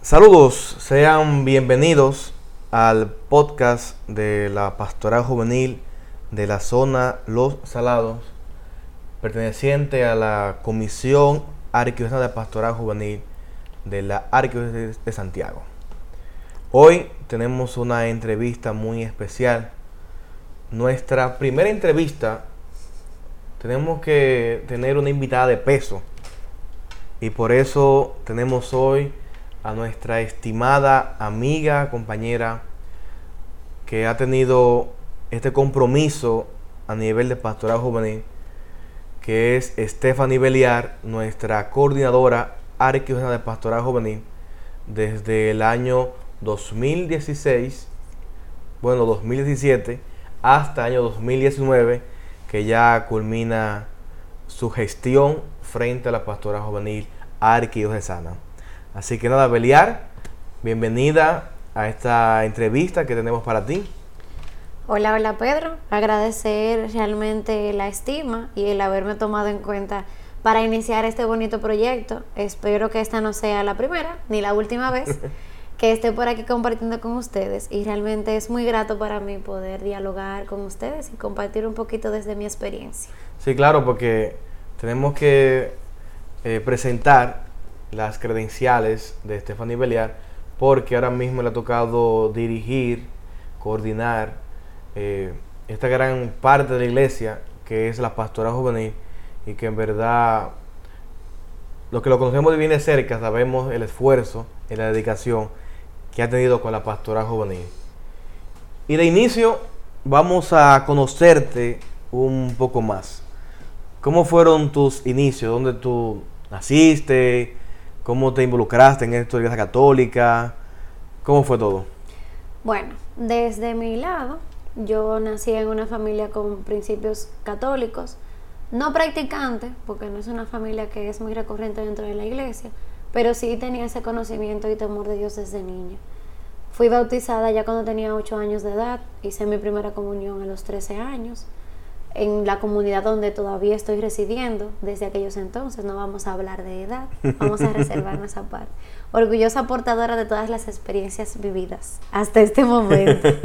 Saludos, sean bienvenidos al podcast de la Pastoral Juvenil de la zona Los Salados, perteneciente a la Comisión Arquidiocesana de Pastoral Juvenil de la Arquidiócesis de Santiago. Hoy tenemos una entrevista muy especial. Nuestra primera entrevista tenemos que tener una invitada de peso y por eso tenemos hoy a nuestra estimada amiga, compañera, que ha tenido este compromiso a nivel de pastoral juvenil, que es Stephanie Beliar, nuestra coordinadora arquidiocesana de pastoral juvenil, desde el año 2016, bueno, 2017, hasta el año 2019, que ya culmina su gestión frente a la pastoral juvenil arquidiocesana. Así que nada, Beliar, bienvenida a esta entrevista que tenemos para ti. Hola, hola Pedro. Agradecer realmente la estima y el haberme tomado en cuenta para iniciar este bonito proyecto. Espero que esta no sea la primera ni la última vez que esté por aquí compartiendo con ustedes y realmente es muy grato para mí poder dialogar con ustedes y compartir un poquito desde mi experiencia. Sí, claro, porque tenemos que eh, presentar las credenciales de Stephanie Beliar porque ahora mismo le ha tocado dirigir, coordinar eh, esta gran parte de la iglesia que es la pastora juvenil y que en verdad los que lo conocemos de bien de cerca sabemos el esfuerzo y la dedicación que ha tenido con la pastora juvenil. Y de inicio vamos a conocerte un poco más. ¿Cómo fueron tus inicios? ¿Dónde tú naciste? ¿Cómo te involucraste en esto de la iglesia católica? ¿Cómo fue todo? Bueno, desde mi lado, yo nací en una familia con principios católicos, no practicante, porque no es una familia que es muy recurrente dentro de la iglesia, pero sí tenía ese conocimiento y temor de Dios desde niño. Fui bautizada ya cuando tenía 8 años de edad, hice mi primera comunión a los 13 años en la comunidad donde todavía estoy residiendo desde aquellos entonces. No vamos a hablar de edad, vamos a reservarnos esa parte. Orgullosa portadora de todas las experiencias vividas hasta este momento.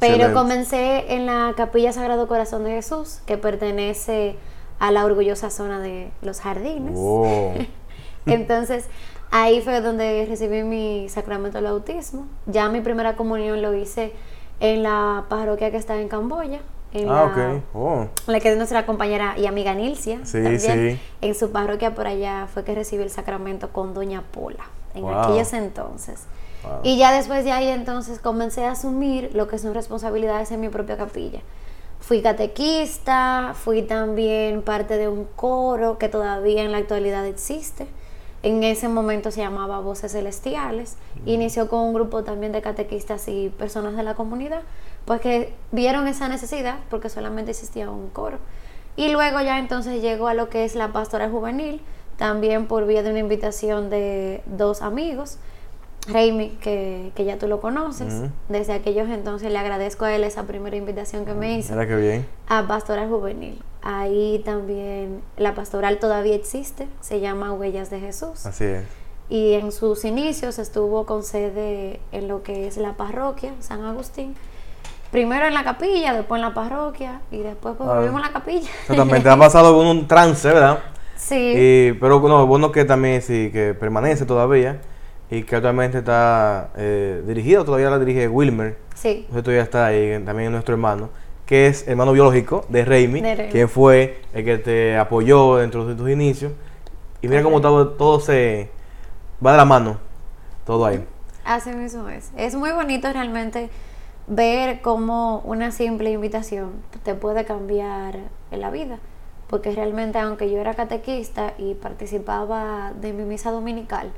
Pero comencé en la Capilla Sagrado Corazón de Jesús, que pertenece a la orgullosa zona de los jardines. Entonces, ahí fue donde recibí mi sacramento del autismo. Ya mi primera comunión lo hice en la parroquia que está en Camboya, en ah, la, ok. Oh. la que es nuestra compañera y amiga Nilcia. Sí, también. sí. En su parroquia por allá fue que recibí el sacramento con Doña Pola, en Wow. aquellos entonces. Wow. Y ya después de ahí entonces comencé a asumir lo que son responsabilidades en mi propia capilla. Fui catequista, fui también parte de un coro que todavía en la actualidad existe. En ese momento se llamaba Voces Celestiales. Inició con un grupo también de catequistas y personas de la comunidad, pues que vieron esa necesidad porque solamente existía un coro. Y luego ya entonces llegó a lo que es la pastoral juvenil, también por vía de una invitación de dos amigos, Raimi, que, que ya tú lo conoces. Desde aquellos entonces le agradezco a él esa primera invitación que me hizo Mira qué bien. a Pastoral Juvenil. Ahí también la pastoral todavía existe, se llama Huellas de Jesús. Así es. Y en sus inicios estuvo con sede en lo que es la parroquia San Agustín. Primero en la capilla, después en la parroquia y después pues volvimos a la capilla. Exactamente, ha pasado con un trance, ¿verdad? sí. Y, pero no, bueno que también sí, que permanece todavía y que actualmente está eh, dirigido, todavía la dirige Wilmer, sí. usted todavía está ahí, también es nuestro hermano, que es hermano biológico de Raimi, De Raimi. quien fue el que te apoyó dentro de tus inicios. Y mira cómo todo, todo se va de la mano, todo ahí. Así mismo es. Es muy bonito realmente ver cómo una simple invitación te puede cambiar en la vida. Porque realmente, aunque yo era catequista y participaba de mi misa dominical,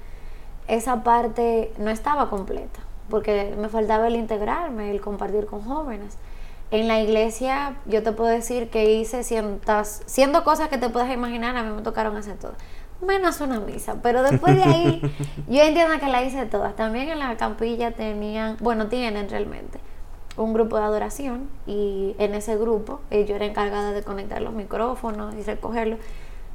esa parte no estaba completa. Porque me faltaba el integrarme, el compartir con jóvenes. En la iglesia, yo te puedo decir que hice cientas, siendo cosas que te puedes imaginar, a mí me tocaron hacer todas menos una misa. Pero después de ahí, yo entiendo que la hice todas. También en la campilla tenían, bueno, tienen realmente un grupo de adoración y en ese grupo eh, yo era encargada de conectar los micrófonos y recogerlos.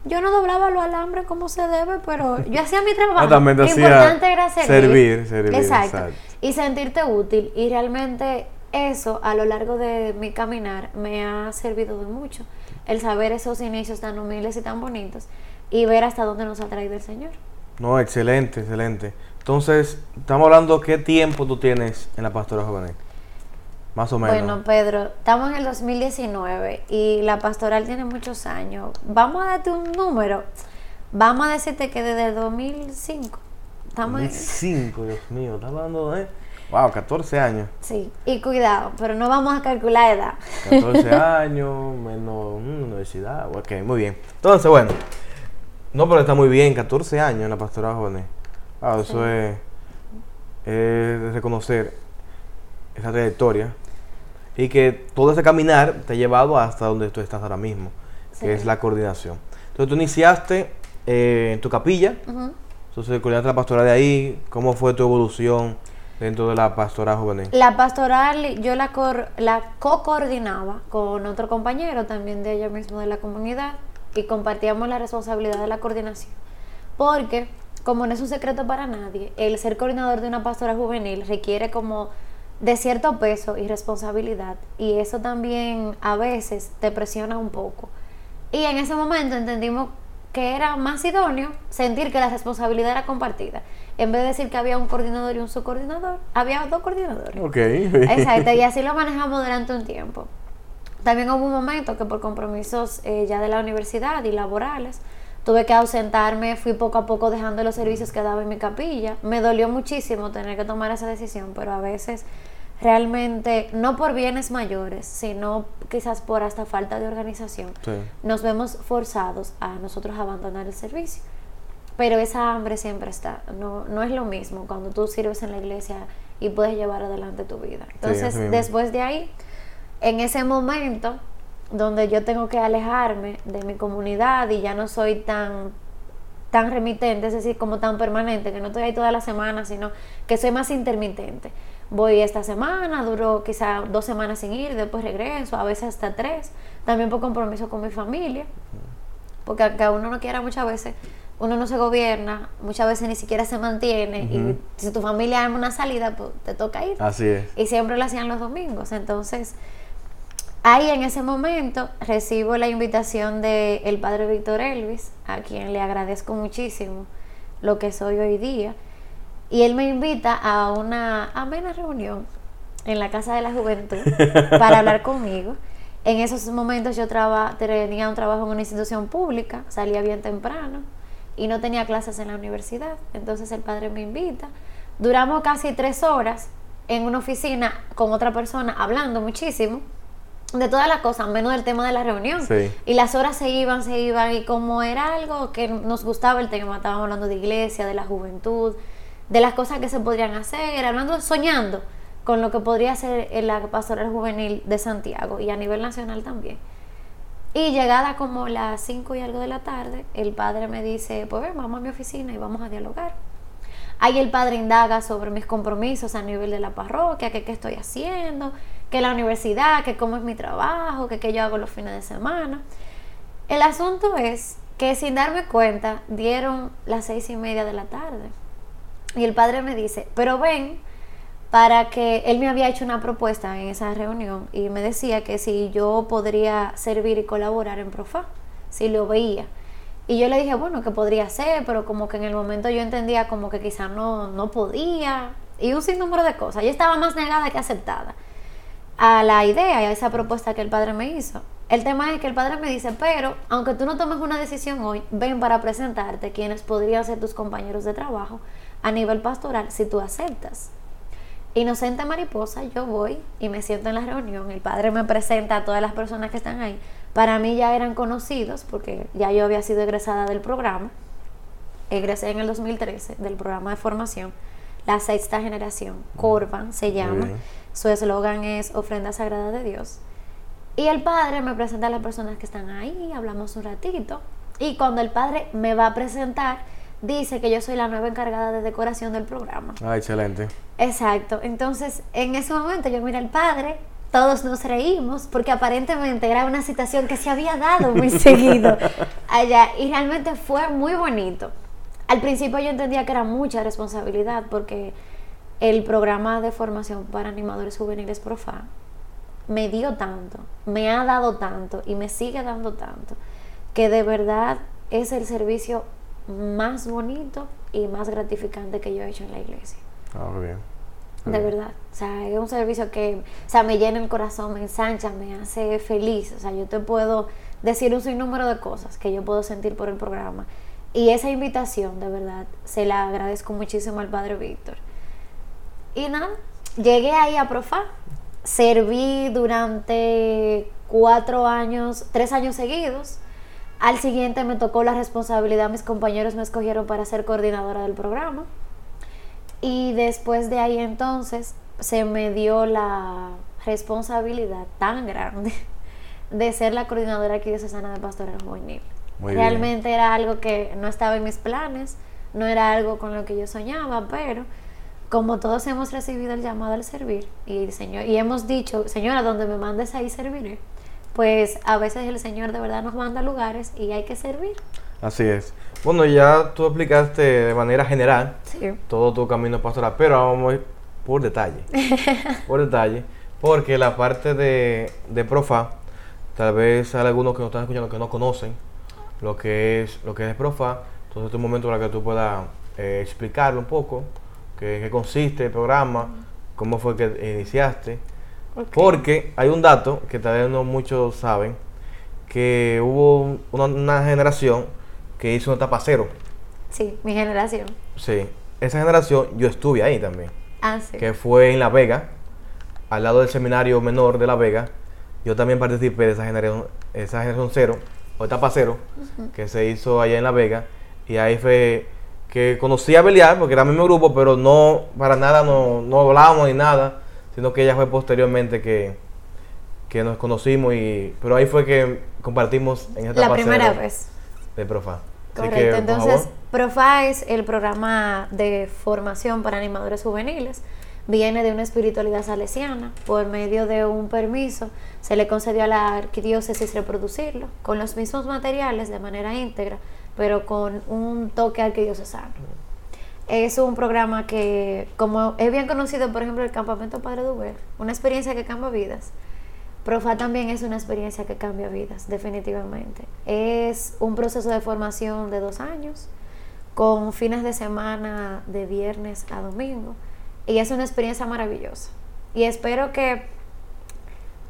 Yo no doblaba los alambres como se debe, pero yo hacía mi trabajo. También te Importante era servir. Servir, servir, Exacto. exacto. Y sentirte útil. Y realmente eso a lo largo de mi caminar me ha servido de mucho. El saber esos inicios tan humildes y tan bonitos y ver hasta dónde nos ha traído el Señor. No, excelente, excelente. Entonces, estamos hablando qué tiempo tú tienes en la pastora juvenil. Más o menos. Bueno, Pedro, estamos en el 2019 y la pastoral tiene muchos años. Vamos a darte un número. Vamos a decirte que desde el 2005. Estamos en... 2005, Dios mío, estás hablando de. Wow, 14 años. Sí, y cuidado, pero no vamos a calcular edad. 14 años, menos mm, universidad. Ok, muy bien. Entonces, bueno. No, pero está muy bien, 14 años en la pastora juvenil. Wow, eso es, es reconocer esa trayectoria y que todo ese caminar te ha llevado hasta donde tú estás ahora mismo, Sí. que es la coordinación. Entonces tú iniciaste eh, en tu capilla, Ujú. entonces coordinaste la pastora de ahí, ¿cómo fue tu evolución dentro de la pastora juvenil? La pastoral yo la, cor- la co-coordinaba con otro compañero también de ella mismo de la comunidad y compartíamos la responsabilidad de la coordinación. Porque, como no es un secreto para nadie, el ser coordinador de una pastora juvenil requiere como de cierto peso y responsabilidad y eso también a veces te presiona un poco. Y en ese momento entendimos que era más idóneo sentir que la responsabilidad era compartida. En vez de decir que había un coordinador y un subcoordinador, había dos coordinadores. Ok. Exacto, y así lo manejamos durante un tiempo. También hubo un momento que por compromisos eh, ya de la universidad y laborales, tuve que ausentarme, fui poco a poco dejando los servicios que daba en mi capilla. Me dolió muchísimo tener que tomar esa decisión, pero a veces realmente, no por bienes mayores, sino quizás por hasta falta de organización, Sí. nos vemos forzados a nosotros abandonar el servicio. Pero esa hambre siempre está. No, no es lo mismo cuando tú sirves en la iglesia y puedes llevar adelante tu vida. Entonces, después de ahí, en ese momento donde yo tengo que alejarme de mi comunidad y ya no soy tan tan remitente, es decir, como tan permanente, que no estoy ahí toda la semana, sino que soy más intermitente. Voy esta semana, duro quizá dos semanas sin ir, después regreso, a veces hasta tres, también por compromiso con mi familia, porque aunque uno no quiera muchas veces, uno no se gobierna, muchas veces ni siquiera se mantiene, y si tu familia arma una salida, pues te toca ir. Así es. Y siempre lo hacían los domingos. Entonces, ahí en ese momento recibo la invitación del el padre Víctor Elvis, a quien le agradezco muchísimo lo que soy hoy día. Y él me invita a una amena reunión en la Casa de la Juventud para hablar conmigo. En esos momentos yo traba- tenía un trabajo en una institución pública, salía bien temprano y no tenía clases en la universidad. Entonces el padre me invita. Duramos casi tres horas en una oficina con otra persona hablando muchísimo de todas las cosas, menos del tema de la reunión. Sí. Y las horas se iban, se iban, y como era algo que nos gustaba el tema, estábamos hablando de iglesia, de la juventud, de las cosas que se podrían hacer, hablando, soñando con lo que podría ser la pastoral juvenil de Santiago y a nivel nacional también. Y llegada como las 5 y algo de la tarde, el padre me dice, pues ven, vamos a mi oficina y vamos a dialogar. Ahí el padre indaga sobre mis compromisos a nivel de la parroquia, que qué estoy haciendo, que la universidad, que cómo es mi trabajo, que qué yo hago los fines de semana. El asunto es que sin darme cuenta dieron las seis y media de la tarde. Y el padre me dice, pero ven, para que él me había hecho una propuesta en esa reunión y me decía que si yo podría servir y colaborar en Profa, si lo veía. Y yo le dije, bueno, que podría ser, pero como que en el momento yo entendía como que quizás no, no podía. Y un sinnúmero de cosas. Yo estaba más negada que aceptada a la idea y a esa propuesta que el padre me hizo. El tema es que el padre me dice, pero aunque tú no tomes una decisión hoy, ven para presentarte quienes podrían ser tus compañeros de trabajo a nivel pastoral si tú aceptas. Inocente mariposa, yo voy y me siento en la reunión. El padre me presenta a todas las personas que están ahí. Para mí ya eran conocidos porque ya yo había sido egresada del programa. Egresé en el 2013 del programa de formación, la sexta generación, Corban se llama. Su eslogan es Ofrenda Sagrada de Dios. Y el padre me presenta a las personas que están ahí, hablamos un ratito. Y cuando el padre me va a presentar, dice que yo soy la nueva encargada de decoración del programa. Ah, excelente. Exacto. Entonces, en ese momento yo miro al padre, todos nos reímos, porque aparentemente era una situación que se había dado muy seguido allá. Y realmente fue muy bonito. al principio yo entendía que era mucha responsabilidad porque el programa de formación para animadores juveniles Profa me dio tanto, me ha dado tanto y me sigue dando tanto, que de verdad es el servicio más bonito y más gratificante que yo he hecho en la iglesia. Ah, bien. De verdad. O sea, es un servicio que, o sea, me llena el corazón, me ensancha, me hace feliz. O sea, yo te puedo decir un sinnúmero de cosas que yo puedo sentir por el programa. Y esa invitación, de verdad, se la agradezco muchísimo al Padre Víctor. Y nada, llegué ahí a Profa, serví durante cuatro años, tres años seguidos. Al siguiente me tocó la responsabilidad, mis compañeros me escogieron para ser coordinadora del programa. Y después de ahí entonces se me dio la responsabilidad tan grande de ser la coordinadora aquí de Susana de Pastoral Juvenil. Realmente era algo que no estaba en mis planes, no era algo con lo que yo soñaba, pero como todos hemos recibido el llamado al servir y señor y hemos dicho, señora, donde me mandes ahí serviré, pues a veces el Señor de verdad nos manda a lugares y hay que servir. Así es. Bueno, ya tú explicaste de manera general todo tu camino pastoral, pero vamos a ir por detalle. por detalle. Porque la parte de, de Profa, tal vez hay algunos que nos están escuchando que no conocen lo que es, lo que es Profa. Entonces, este es un momento para que tú puedas eh, explicarlo un poco, qué, qué consiste el programa, cómo fue que iniciaste. Porque hay un dato que tal vez no muchos saben, que hubo una generación que hizo una etapa cero. Sí, mi generación. Sí, esa generación yo estuve ahí también. Ah, sí. Que fue en La Vega, al lado del seminario menor de La Vega. Yo también participé de esa generación, esa generación cero, o etapa cero, que se hizo allá en La Vega. Y ahí fue que conocí a Belial, porque era el mismo grupo, pero no, para nada, no, no hablábamos ni nada, sino que ella fue posteriormente que, que nos conocimos, y, pero ahí fue que compartimos en esta La primera vez. De Profa. Correcto, entonces PROFA es el programa de formación para animadores juveniles. Viene de una espiritualidad salesiana. Por medio de un permiso se le concedió a la arquidiócesis reproducirlo con los mismos materiales de manera íntegra, pero con un toque arquidiocesano. Es un programa que, como es bien conocido, por ejemplo, el Campamento Padre Duber, una experiencia que cambia vidas Profa también es una experiencia que cambia vidas, definitivamente. Es un proceso de formación de dos años, con fines de semana de viernes a domingo, y es una experiencia maravillosa. Y espero que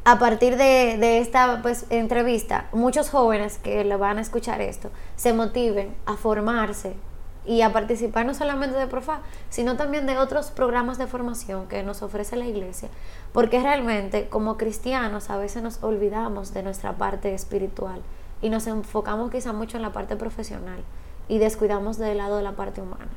a partir de, esta pues, entrevista, muchos jóvenes que le van a escuchar esto, se motiven a formarse y a participar no solamente de Profa, sino también de otros programas de formación que nos ofrece la iglesia, porque realmente como cristianos a veces nos olvidamos de nuestra parte espiritual y nos enfocamos quizá mucho en la parte profesional y descuidamos del lado de la parte humana.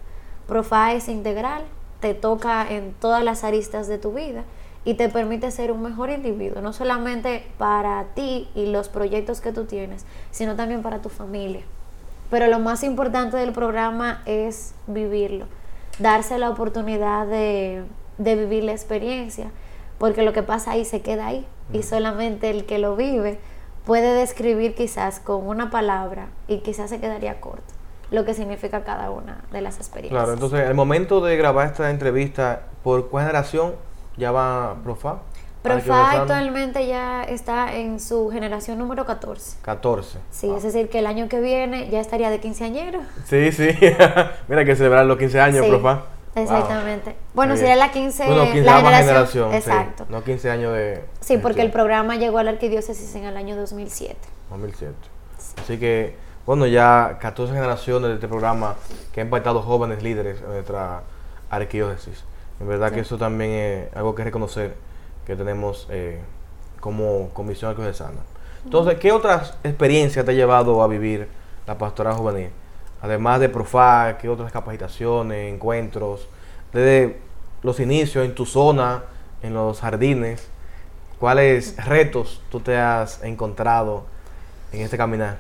Profa es integral, te toca en todas las aristas de tu vida y te permite ser un mejor individuo, no solamente para ti y los proyectos que tú tienes, sino también para tu familia. Pero lo más importante del programa es vivirlo, darse la oportunidad de, vivir la experiencia, porque lo que pasa ahí se queda ahí y solamente el que lo vive puede describir quizás con una palabra y quizás se quedaría corto lo que significa cada una de las experiencias. Claro, entonces el momento de grabar esta entrevista, ¿por cuál generación ya va Profa? Profa actualmente ya está en su generación número 14. 14. Sí, es decir, que el año que viene ya estaría de quinceañero. Sí, sí. Mira que celebrar los 15 años, Profa. Exactamente. Bueno, sería la 15, la generación. exacto. No 15 años de... Sí, porque el programa llegó a la arquidiócesis en el año 2007. 2007. Así que, bueno, ya 14 generaciones de este programa que ha impactado jóvenes líderes en nuestra arquidiócesis. En verdad que eso también es algo que reconocer que tenemos eh, como Comisión Arquidiocesana. Entonces, ¿qué otras experiencias te ha llevado a vivir la pastoral juvenil? Además de Profa, ¿qué otras capacitaciones, encuentros? Desde los inicios en tu zona, en los jardines, ¿cuáles retos tú te has encontrado en este caminar?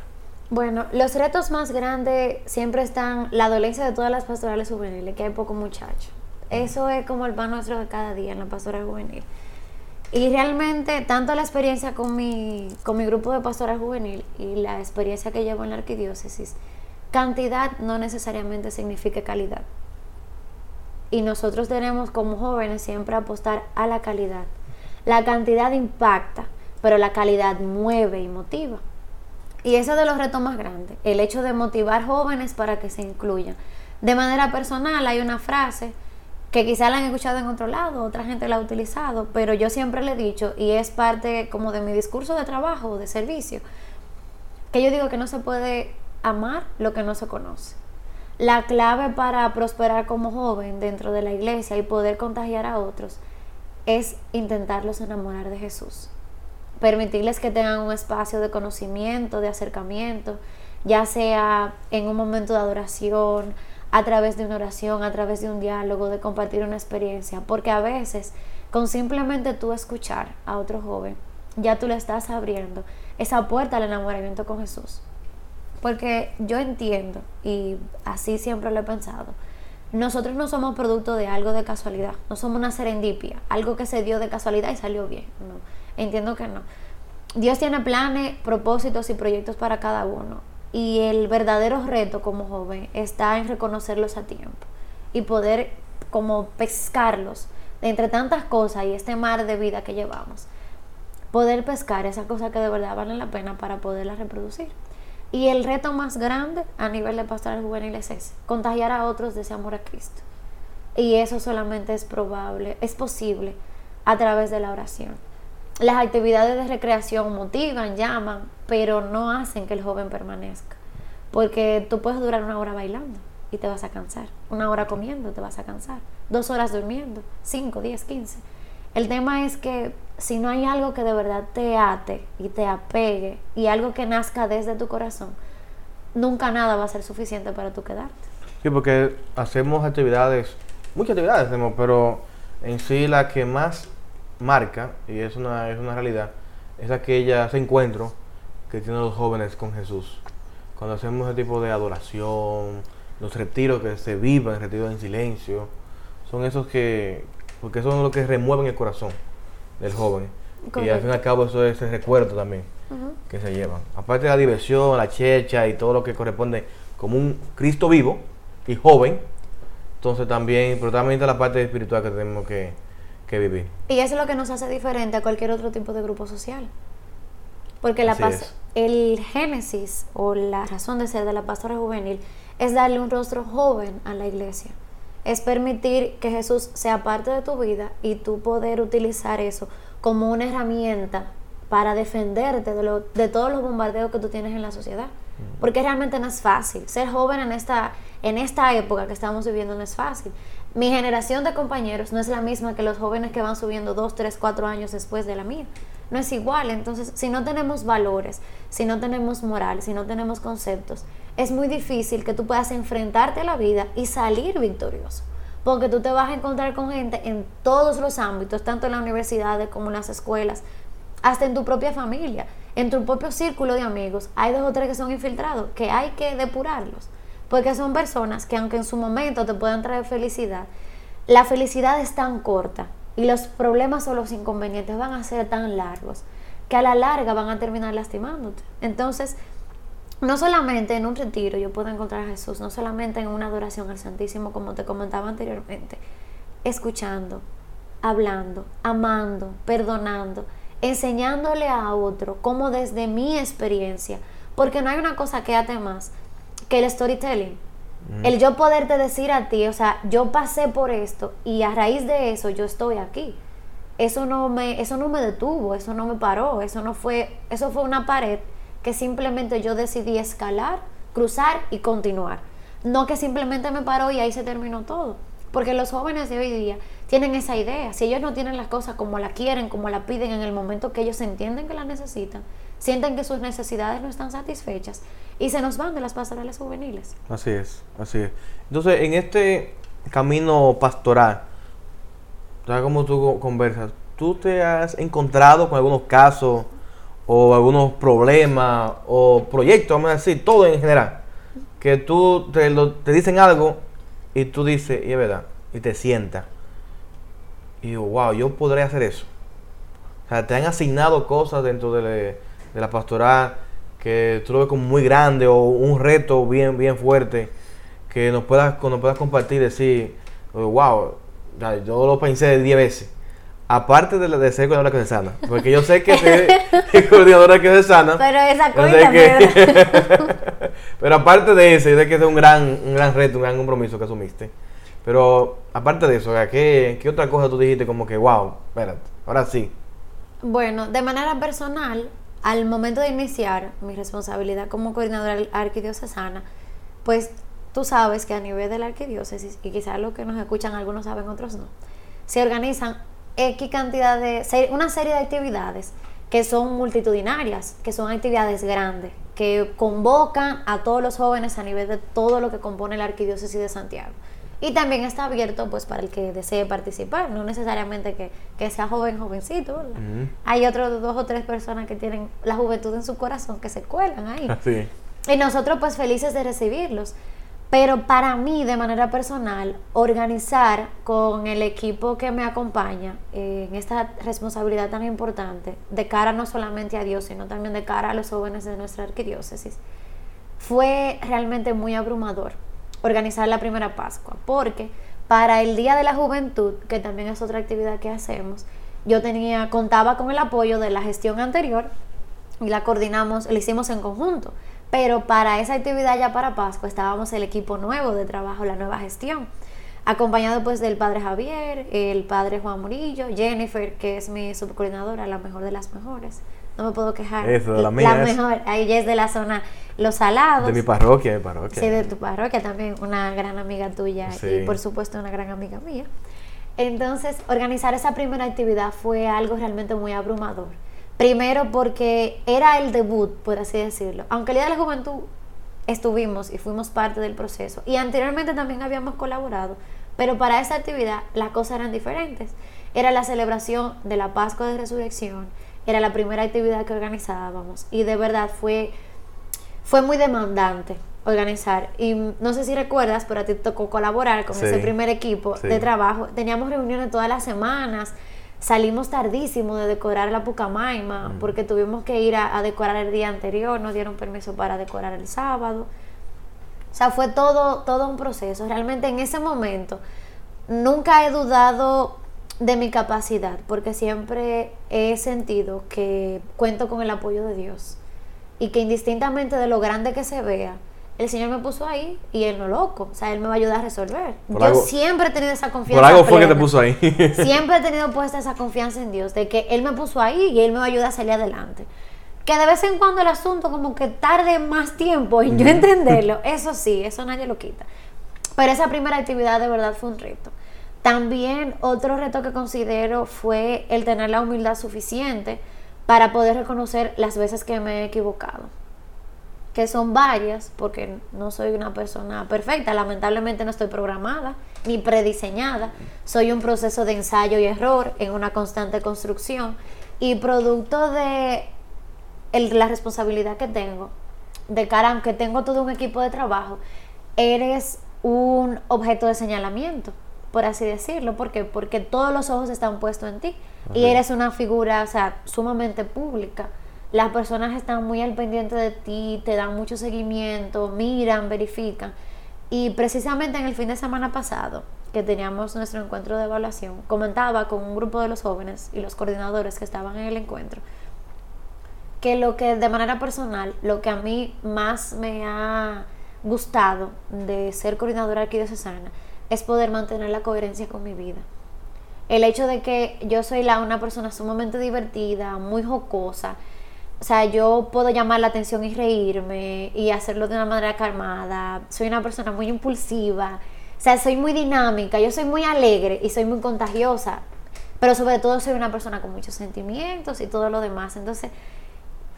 Bueno, los retos más grandes siempre están la dolencia de todas las pastorales juveniles, que hay poco muchacho. Eso es como el pan nuestro de cada día en la pastoral juvenil. Y realmente, tanto la experiencia con mi, con mi grupo de pastoral juvenil y la experiencia que llevo en la arquidiócesis, cantidad no necesariamente significa calidad. Y nosotros tenemos como jóvenes siempre apostar a la calidad. La cantidad impacta, pero la calidad mueve y motiva. Y ese es de los retos más grandes, el hecho de motivar jóvenes para que se incluyan. De manera personal hay una frase que quizá la han escuchado en otro lado, otra gente la ha utilizado, pero yo siempre le he dicho, y es parte como de mi discurso de trabajo de servicio, que yo digo que no se puede amar lo que no se conoce. La clave para prosperar como joven dentro de la iglesia y poder contagiar a otros es intentarlos enamorar de Jesús. Permitirles que tengan un espacio de conocimiento, de acercamiento, ya sea en un momento de adoración, a través de una oración, a través de un diálogo, de compartir una experiencia, porque a veces con simplemente tú escuchar a otro joven, ya tú le estás abriendo esa puerta al enamoramiento con Jesús. Porque yo entiendo, y así siempre lo he pensado, nosotros no somos producto de algo de casualidad, no somos una serendipia, algo que se dio de casualidad y salió bien. No, entiendo que no. Dios tiene planes, propósitos y proyectos para cada uno. Y el verdadero reto como joven está en reconocerlos a tiempo y poder como pescarlos de entre tantas cosas y este mar de vida que llevamos. Poder pescar esas cosas que de verdad valen la pena para poderlas reproducir. Y el reto más grande a nivel de pastoral juvenil es ese, contagiar a otros de ese amor a Cristo. Y eso solamente es probable, es posible a través de la oración. Las actividades de recreación motivan, llaman, pero no hacen que el joven permanezca. Porque tú puedes durar una hora bailando y te vas a cansar. Una hora comiendo te vas a cansar. Dos horas durmiendo. Cinco, diez, quince. El tema es que si no hay algo que de verdad te ate y te apegue y algo que nazca desde tu corazón, nunca nada va a ser suficiente para tú quedarte. Sí, porque hacemos actividades, muchas actividades hacemos, pero en sí la que más marca, y es una, es una realidad, es aquella, ese encuentro que tienen los jóvenes con Jesús. Cuando hacemos ese tipo de adoración, los retiros que se vivan, retiros en silencio, son esos que, porque son los que remueven el corazón del joven. Y al fin y al cabo eso es el recuerdo también que se llevan. Aparte de la diversión, la checha y todo lo que corresponde como un Cristo vivo y joven, entonces también, pero también está la parte espiritual que tenemos que, que vivir. Y eso es lo que nos hace diferente a cualquier otro tipo de grupo social. Porque la paz, el génesis o la razón de ser de la pastora juvenil es darle un rostro joven a la iglesia es permitir que Jesús sea parte de tu vida y tú poder utilizar eso como una herramienta para defenderte de, de todos los bombardeos que tú tienes en la sociedad. Porque realmente no es fácil. Ser joven en esta, en esta época que estamos viviendo no es fácil. Mi generación de compañeros no es la misma que los jóvenes que van subiendo dos, tres, cuatro años después de la mía. No es igual. Entonces, si no tenemos valores, si no tenemos moral, si no tenemos conceptos, es muy difícil que tú puedas enfrentarte a la vida y salir victorioso. Porque tú te vas a encontrar con gente en todos los ámbitos, tanto en las universidades como en las escuelas, hasta en tu propia familia, en tu propio círculo de amigos. Hay dos o tres que son infiltrados, que hay que depurarlos. Porque son personas que aunque en su momento te puedan traer felicidad, la felicidad es tan corta y los problemas o los inconvenientes van a ser tan largos que a la larga van a terminar lastimándote. Entonces, no solamente en un retiro yo puedo encontrar a Jesús, no solamente en una adoración al Santísimo, como te comentaba anteriormente, escuchando, hablando, amando, perdonando, enseñándole a otro como desde mi experiencia, porque no hay una cosa que ate más que el storytelling. El yo poderte decir a ti, o sea, yo pasé por esto y a raíz de eso yo estoy aquí. Eso no me eso no me detuvo, eso no me paró, eso no fue eso fue una pared que simplemente yo decidí escalar, cruzar y continuar. No que simplemente me paró y ahí se terminó todo. Porque los jóvenes de hoy día tienen esa idea. Si ellos no tienen las cosas como la quieren, como la piden en el momento que ellos entienden que la necesitan, sienten que sus necesidades no están satisfechas y se nos van de las pastorales juveniles. Así es, así es. Entonces, en este camino pastoral, como tú conversas, ¿tú te has encontrado con algunos casos o algunos problemas o proyectos, vamos a decir, todo en general, que tú te, te dicen algo y tú dices, y es verdad, y te sientas. Y digo, wow, yo podré hacer eso. O sea, te han asignado cosas dentro de, la pastoral que tú lo ves como muy grande o un reto bien, bien fuerte, que nos puedas, nos puedas compartir, decir, wow, yo lo pensé 10 veces. Aparte de, de ser coordinadora que se sana, porque yo sé que ser coordinadora que se sana. Pero esa cuenta, que, Pero aparte de eso, yo sé que es un gran, un gran reto, un gran compromiso que asumiste. Pero aparte de eso, ¿qué, ¿qué otra cosa tú dijiste como que, wow, espérate, ahora sí? Bueno, de manera personal, al momento de iniciar mi responsabilidad como coordinadora arquidiocesana, pues tú sabes que a nivel de la arquidiócesis, y quizás lo que nos escuchan algunos saben, otros no, se organizan X cantidad de, una serie de actividades que son multitudinarias, que son actividades grandes, que convocan a todos los jóvenes a nivel de todo lo que compone la arquidiócesis de Santiago. Y también está abierto pues para el que desee participar, no necesariamente que, sea joven, jovencito, Hay otros dos o tres personas que tienen la juventud en su corazón que se cuelan ahí. Y nosotros pues felices de recibirlos. Pero para mí, de manera personal, organizar con el equipo que me acompaña en esta responsabilidad tan importante, de cara no solamente a Dios, sino también de cara a los jóvenes de nuestra arquidiócesis, fue realmente muy abrumador organizar la primera Pascua, porque para el Día de la Juventud, que también es otra actividad que hacemos, yo tenía, contaba con el apoyo de la gestión anterior y la coordinamos, la hicimos en conjunto. Pero para esa actividad ya para Pascua estábamos el equipo nuevo de trabajo, la nueva gestión, acompañado pues del padre Javier, el padre Juan Murillo, Jennifer, que es mi subcoordinadora, la mejor de las mejores. No me puedo quejar. Eso, de la mía. La mejor. Ahí es de la zona Los Salados. De mi parroquia, de parroquia. Sí, de tu parroquia también, una gran amiga tuya y por supuesto una gran amiga mía. Entonces, organizar esa primera actividad fue algo realmente muy abrumador Primero porque era el debut, por así decirlo. Aunque el Día de la Juventud estuvimos y fuimos parte del proceso. Y anteriormente también habíamos colaborado. Pero para esa actividad las cosas eran diferentes. Era la celebración de la Pascua de Resurrección. Era la primera actividad que organizábamos. Y de verdad fue, fue muy demandante organizar. Y no sé si recuerdas, pero a ti tocó colaborar con ese primer equipo de trabajo. Teníamos reuniones todas las semanas Salimos tardísimo de decorar la Pucamaima mm. porque tuvimos que ir a, decorar el día anterior, nos dieron permiso para decorar el sábado. O sea, fue todo, todo un proceso. Realmente en ese momento nunca he dudado de mi capacidad porque siempre he sentido que cuento con el apoyo de Dios y que indistintamente de lo grande que se vea, el Señor me puso ahí y Él no loco. O sea, Él me va a ayudar a resolver. Yo siempre he tenido esa confianza. Por algo fue que te puso ahí. siempre he tenido puesta esa confianza en Dios, de que Él me puso ahí y Él me va a ayudar a salir adelante. Que de vez en cuando el asunto como que tarde más tiempo en yo entenderlo, eso sí, eso nadie lo quita. Pero esa primera actividad de verdad fue un reto. También otro reto que considero fue el tener la humildad suficiente para poder reconocer las veces que me he equivocado que son varias, porque no soy una persona perfecta, lamentablemente no estoy programada ni prediseñada, soy un proceso de ensayo y error en una constante construcción y producto de la responsabilidad que tengo, de cara, aunque tengo todo un equipo de trabajo, eres un objeto de señalamiento, por así decirlo, porque porque todos los ojos están puestos en ti. Y eres una figura, o sea, sumamente pública. Las personas están muy al pendiente de ti, te dan mucho seguimiento, miran, verifican. Y precisamente en el fin de semana pasado, que teníamos nuestro encuentro de evaluación, comentaba con un grupo de los jóvenes y los coordinadores que estaban en el encuentro, que lo que de manera personal, lo que a mí más me ha gustado de ser coordinadora aquí de Cesana es poder mantener la coherencia con mi vida. El hecho de que yo soy la, una persona sumamente divertida, muy jocosa, o sea, yo puedo llamar la atención y reírme y hacerlo de una manera calmada. Soy una persona muy impulsiva. O sea, soy muy dinámica, yo soy muy alegre y soy muy contagiosa. Pero sobre todo soy una persona con muchos sentimientos y todo lo demás. Entonces,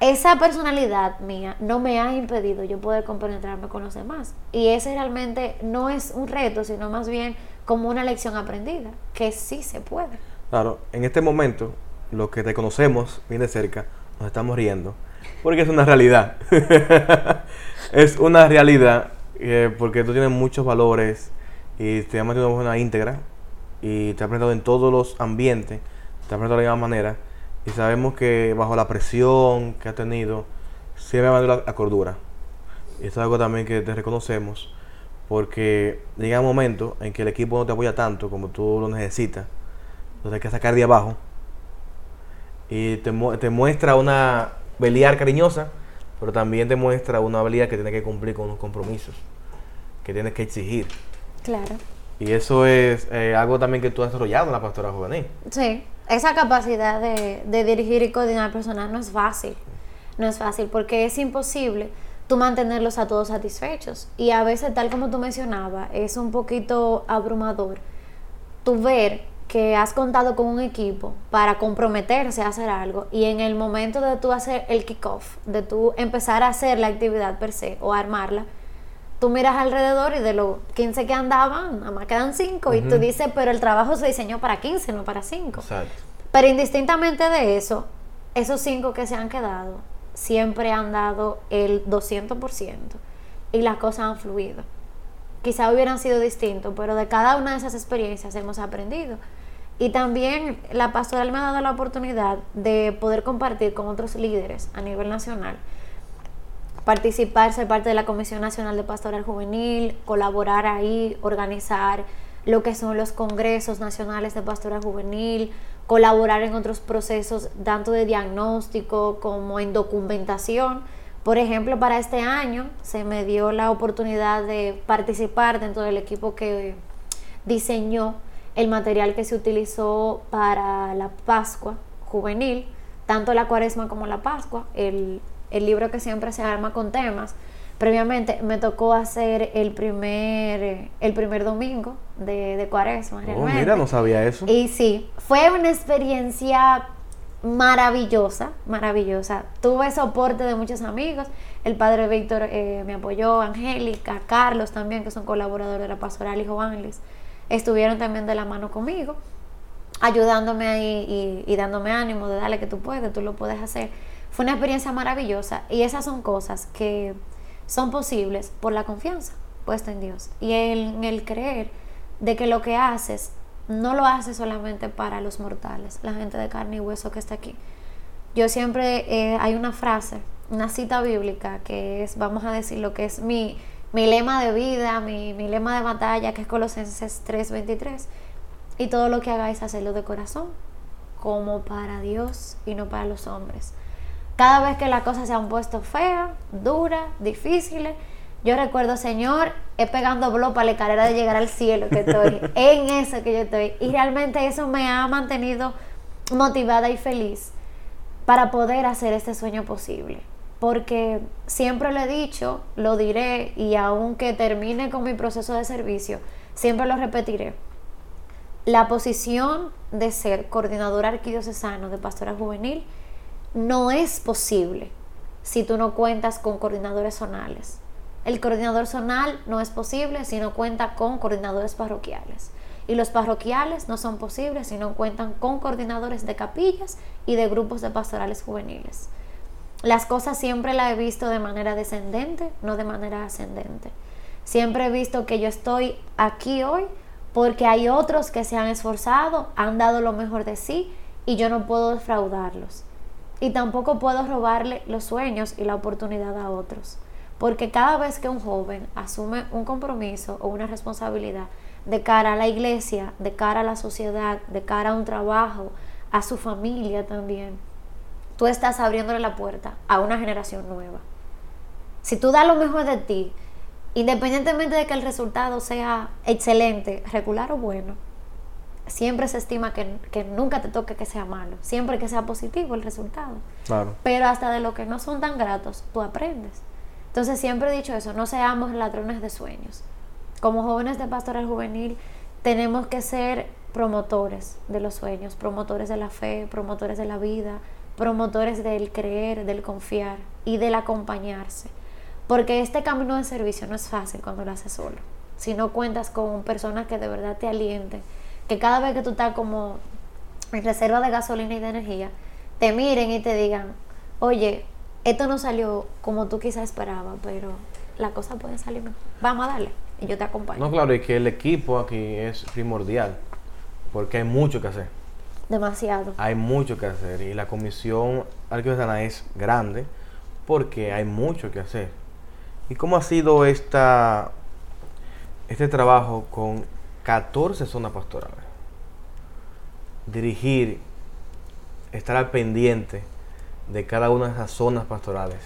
esa personalidad mía no me ha impedido yo poder compenetrarme con los demás. Y ese realmente no es un reto, sino más bien como una lección aprendida, que sí se puede. Claro, en este momento, lo que te conocemos bien de cerca, nos estamos riendo, porque es una realidad. es una realidad eh, porque tú tienes muchos valores y te has mantenido una íntegra y te has presentado en todos los ambientes, te has presentado de la misma manera y sabemos que bajo la presión que ha tenido, siempre me la, la cordura. Y esto es algo también que te reconocemos, porque llega un momento en que el equipo no te apoya tanto como tú lo necesitas, entonces hay que sacar de abajo y te, muestra una Beliar cariñosa, pero también te muestra una habilidad que tiene que cumplir con unos compromisos, que tienes que exigir. Claro. Y eso es eh, algo también que tú has desarrollado en la pastora juvenil. Sí, esa capacidad de, dirigir y coordinar personal no es fácil. No es fácil porque es imposible tú mantenerlos a todos satisfechos. Y a veces, tal como tú mencionabas, es un poquito abrumador tú ver que has contado con un equipo para comprometerse a hacer algo y en el momento de tú hacer el kickoff, de tú empezar a hacer la actividad per se o armarla, tú miras alrededor y de los 15 que andaban, nada más quedan 5 y tú dices, pero el trabajo se diseñó para 15, no para 5. Pero indistintamente de eso, esos 5 que se han quedado siempre han dado el 200% y las cosas han fluido. Quizá hubieran sido distintos, pero de cada una de esas experiencias hemos aprendido. Y también la pastoral me ha dado la oportunidad de poder compartir con otros líderes a nivel nacional, participar, ser parte de la Comisión Nacional de Pastoral Juvenil, colaborar ahí, organizar lo que son los congresos nacionales de pastoral juvenil, colaborar en otros procesos tanto de diagnóstico como en documentación. Por ejemplo, para este año se me dio la oportunidad de participar dentro del equipo que diseñó el material que se utilizó para la Pascua juvenil, tanto la Cuaresma como la Pascua, el, libro que siempre se arma con temas. Previamente me tocó hacer el primer, el primer domingo de, de Cuaresma. Oh, mira, no sabía eso. Y sí, fue una experiencia maravillosa, maravillosa. Tuve soporte de muchos amigos. El padre Víctor eh, me apoyó, Angélica, Carlos también, que son colaboradores de la pastoral, hijo Ángeles estuvieron también de la mano conmigo, ayudándome ahí y, dándome ánimo de darle que tú puedes, tú lo puedes hacer. Fue una experiencia maravillosa y esas son cosas que son posibles por la confianza puesta en Dios y en el creer de que lo que haces no lo haces solamente para los mortales, la gente de carne y hueso que está aquí. Yo siempre, eh, hay una frase, una cita bíblica que es, vamos a decir, lo que es mi, mi lema de vida, mi, lema de batalla, que es Colosenses 3:23. Y todo lo que hagáis, hacerlo de corazón, como para Dios y no para los hombres. Cada vez que las cosas se han puesto feas, duras, difíciles, yo recuerdo, Señor, es pegando blog para la escalera de llegar al cielo que estoy, en eso que yo estoy. Y realmente eso me ha mantenido motivada y feliz para poder hacer este sueño posible porque siempre lo he dicho, lo diré y aunque termine con mi proceso de servicio, siempre lo repetiré. La posición de ser coordinador arquidiocesano de pastora juvenil no es posible si tú no cuentas con coordinadores zonales. El coordinador zonal no es posible si no cuenta con coordinadores parroquiales. Y los parroquiales no son posibles si no cuentan con coordinadores de capillas y de grupos de pastorales juveniles las cosas siempre las he visto de manera descendente, no de manera ascendente. Siempre he visto que yo estoy aquí hoy porque hay otros que se han esforzado, han dado lo mejor de sí y yo no puedo defraudarlos. Y tampoco puedo robarle los sueños y la oportunidad a otros. Porque cada vez que un joven asume un compromiso o una responsabilidad de cara a la iglesia, de cara a la sociedad, de cara a un trabajo, a su familia también, tú estás abriéndole la puerta a una generación nueva. Si tú das lo mejor de ti, independientemente de que el resultado sea excelente, regular o bueno, siempre se estima que, nunca te toque que sea malo, siempre que sea positivo el resultado. Claro. Pero hasta de lo que no son tan gratos, tú aprendes. Entonces siempre he dicho eso, no seamos ladrones de sueños. Como jóvenes de pastoral juvenil tenemos que ser promotores de los sueños, promotores de la fe, promotores de la vida, promotores del creer, del confiar y del acompañarse. Porque este camino de servicio no es fácil cuando lo haces solo. Si no cuentas con personas que de verdad te alienten, que cada vez que tú estás como en reserva de gasolina y de energía, te miren y te digan, oye, esto no salió como tú quizás esperabas, pero la cosa puede salir mejor. Vamos a darle y yo te acompaño. No, claro, y que el equipo aquí es primordial, porque hay mucho que hacer. Demasiado. Hay mucho que hacer y la comisión arquidiocesana es grande porque hay mucho que hacer. ¿Y cómo ha sido esta, este trabajo con 14 zonas pastorales? Dirigir, estar al pendiente de cada una de esas zonas pastorales,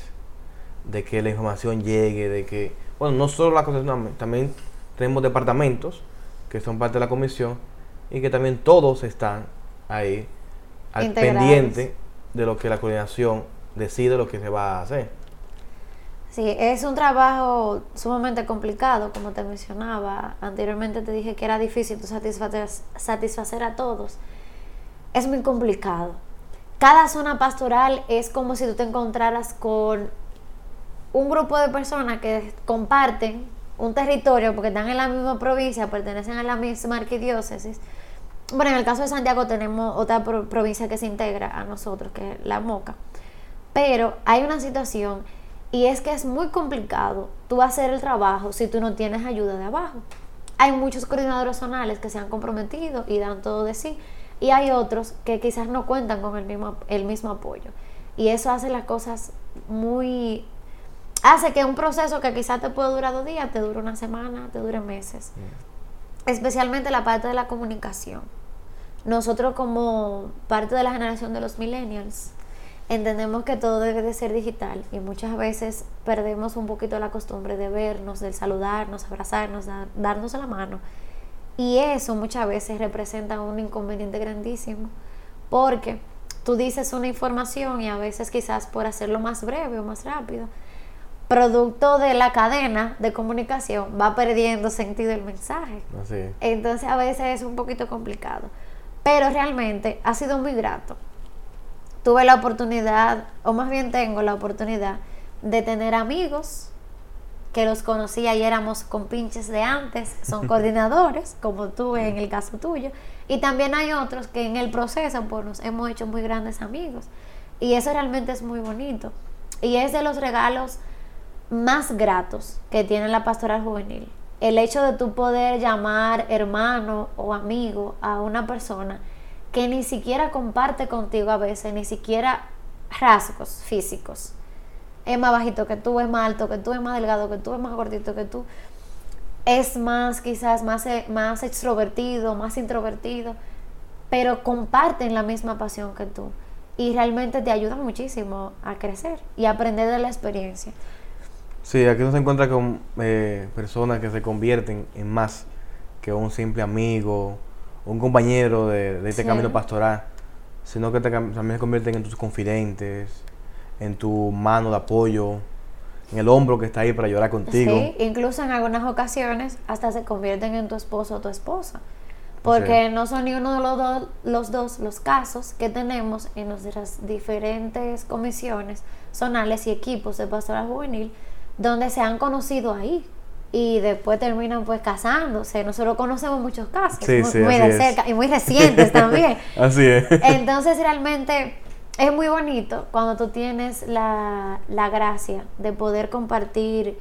de que la información llegue, de que, bueno, no solo la comisión, también tenemos departamentos que son parte de la comisión y que también todos están ahí al pendiente de lo que la coordinación decide lo que se va a hacer. Sí, es un trabajo sumamente complicado, como te mencionaba. Anteriormente te dije que era difícil satisfacer, satisfacer a todos. Es muy complicado. Cada zona pastoral es como si tú te encontraras con un grupo de personas que comparten un territorio porque están en la misma provincia, pertenecen a la misma arquidiócesis. Bueno, en el caso de Santiago tenemos otra provincia que se integra a nosotros, que es la Moca. Pero hay una situación y es que es muy complicado tú hacer el trabajo si tú no tienes ayuda de abajo. Hay muchos coordinadores zonales que se han comprometido y dan todo de sí y hay otros que quizás no cuentan con el mismo, el mismo apoyo. Y eso hace las cosas muy... Hace que un proceso que quizás te puede durar dos días, te dure una semana, te dure meses. Mm. Especialmente la parte de la comunicación. Nosotros como parte de la generación de los millennials, entendemos que todo debe de ser digital y muchas veces perdemos un poquito la costumbre de vernos, de saludarnos, abrazarnos, darnos la mano. Y eso muchas veces representa un inconveniente grandísimo porque tú dices una información y a veces quizás por hacerlo más breve o más rápido, producto de la cadena de comunicación va perdiendo sentido el mensaje. Entonces a veces es un poquito complicado. Pero realmente ha sido muy grato tuve la oportunidad, o más bien tengo la oportunidad, de tener amigos que los conocía y éramos compinches de antes, son coordinadores, como tú en el caso tuyo, y también hay otros que en el proceso pues, nos hemos hecho muy grandes amigos, y eso realmente es muy bonito, y es de los regalos más gratos que tiene la pastoral juvenil, el hecho de tú poder llamar hermano o amigo a una persona que ni siquiera comparte contigo a veces, ni siquiera rasgos físicos. Es más bajito que tú, es más alto que tú, es más delgado que tú, es más gordito que tú. Es más, quizás, más, eh, más extrovertido, más introvertido, pero comparten la misma pasión que tú. Y realmente te ayudan muchísimo a crecer y aprender de la experiencia. Sí, aquí uno se encuentra con eh, personas que se convierten en más que un simple amigo, un compañero de, este camino pastoral, sino que también se convierten en tus confidentes, en tu mano de apoyo, en el hombro que está ahí para llorar contigo. Sí, incluso en algunas ocasiones hasta se convierten en tu esposo o tu esposa. Porque no son ni uno de los, dos los dos los casos que tenemos en nuestras diferentes comisiones zonales y equipos de pastoral juvenil donde se han conocido ahí y después terminan pues casándose. Nosotros conocemos muchos casos muy, de cerca y muy recientes también. así es. Entonces realmente es muy bonito cuando tú tienes la, la gracia de poder compartir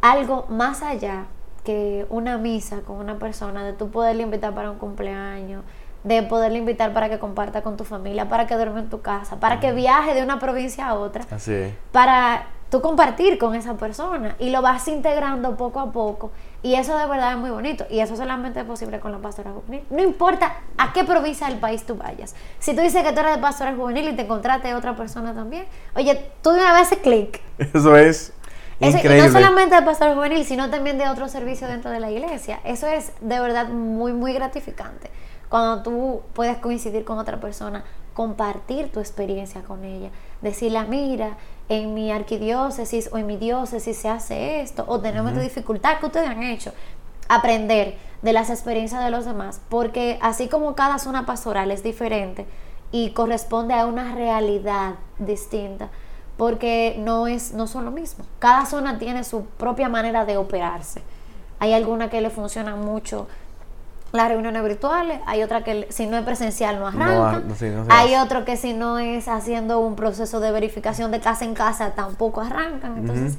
algo más allá que una misa con una persona, de tú poderle invitar para un cumpleaños, de poderle invitar para que comparta con tu familia, para que duerme en tu casa, para que viaje de una provincia a otra, Así para tú compartir con esa persona y lo vas integrando poco a poco y eso de verdad es muy bonito y eso solamente es posible con la pastora juvenil. No importa a qué provincia del país tú vayas. Si tú dices que tú eres de pastora juvenil y te encontraste otra persona también, oye, tú de una vez clic. Eso es Increíble. y no solamente de pastor juvenil, sino también de otro servicio dentro de la iglesia. Eso es de verdad muy, muy gratificante cuando tú puedes coincidir con otra persona, compartir tu experiencia con ella, decirle, ah, mira, en mi arquidiócesis o en mi diócesis se hace esto, o tenemos esta dificultad que ustedes han hecho. Aprender de las experiencias de los demás, porque así como cada zona pastoral es diferente y corresponde a una realidad distinta, porque no, es, no son lo mismo. Cada zona tiene su propia manera de operarse. Hay alguna que le funciona mucho las reuniones virtuales, hay otra que si no es presencial no arranca, hay otro que si no es haciendo un proceso de verificación de casa en casa tampoco arrancan, entonces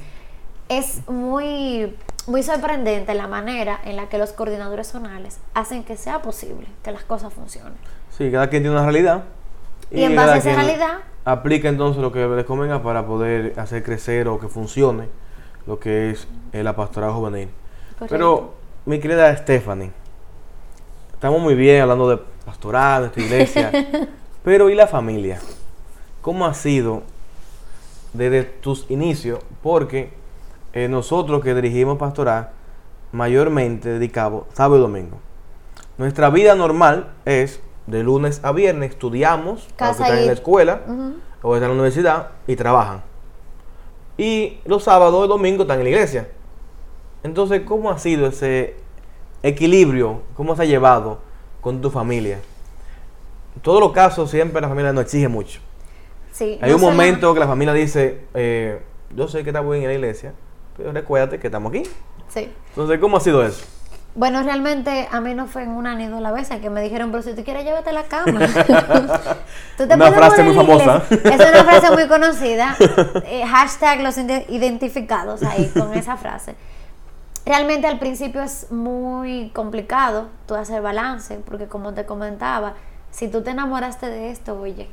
es muy muy sorprendente la manera en la que los coordinadores zonales hacen que sea posible que las cosas funcionen. Sí, cada quien tiene una realidad Y, en base a esa realidad... Aplica entonces lo que les convenga para poder hacer crecer o que funcione lo que es la pastoral juvenil. Pero, mi querida Stephanie, estamos muy bien hablando de pastoral, de tu iglesia, pero ¿y la familia? ¿Cómo ha sido desde tus inicios? Porque eh, nosotros que dirigimos pastoral, mayormente dedicamos sábado y domingo. Nuestra vida normal es de lunes a viernes, estudiamos, Casa están en la escuela o están en la universidad y trabajan. Y los sábados y domingos están en la iglesia. Entonces, ¿cómo ha sido ese equilibrio? ¿Cómo se ha llevado con tu familia? En todos los casos, siempre la familia nos exige mucho. Sí, Hay un momento que la familia dice, eh, yo sé que está bien en la iglesia, pero recuérdate que estamos aquí. Sí. Entonces, ¿cómo ha sido eso? Bueno, realmente a mí no fue en una ni dos la vez que me dijeron, pero si tú quieres, llévate a la cama. una frase muy famosa. Es una frase muy conocida. Eh, hashtag los identificados ahí con esa frase. Realmente al principio es muy complicado tú hacer balance, porque como te comentaba, si tú te enamoraste de esto, oye,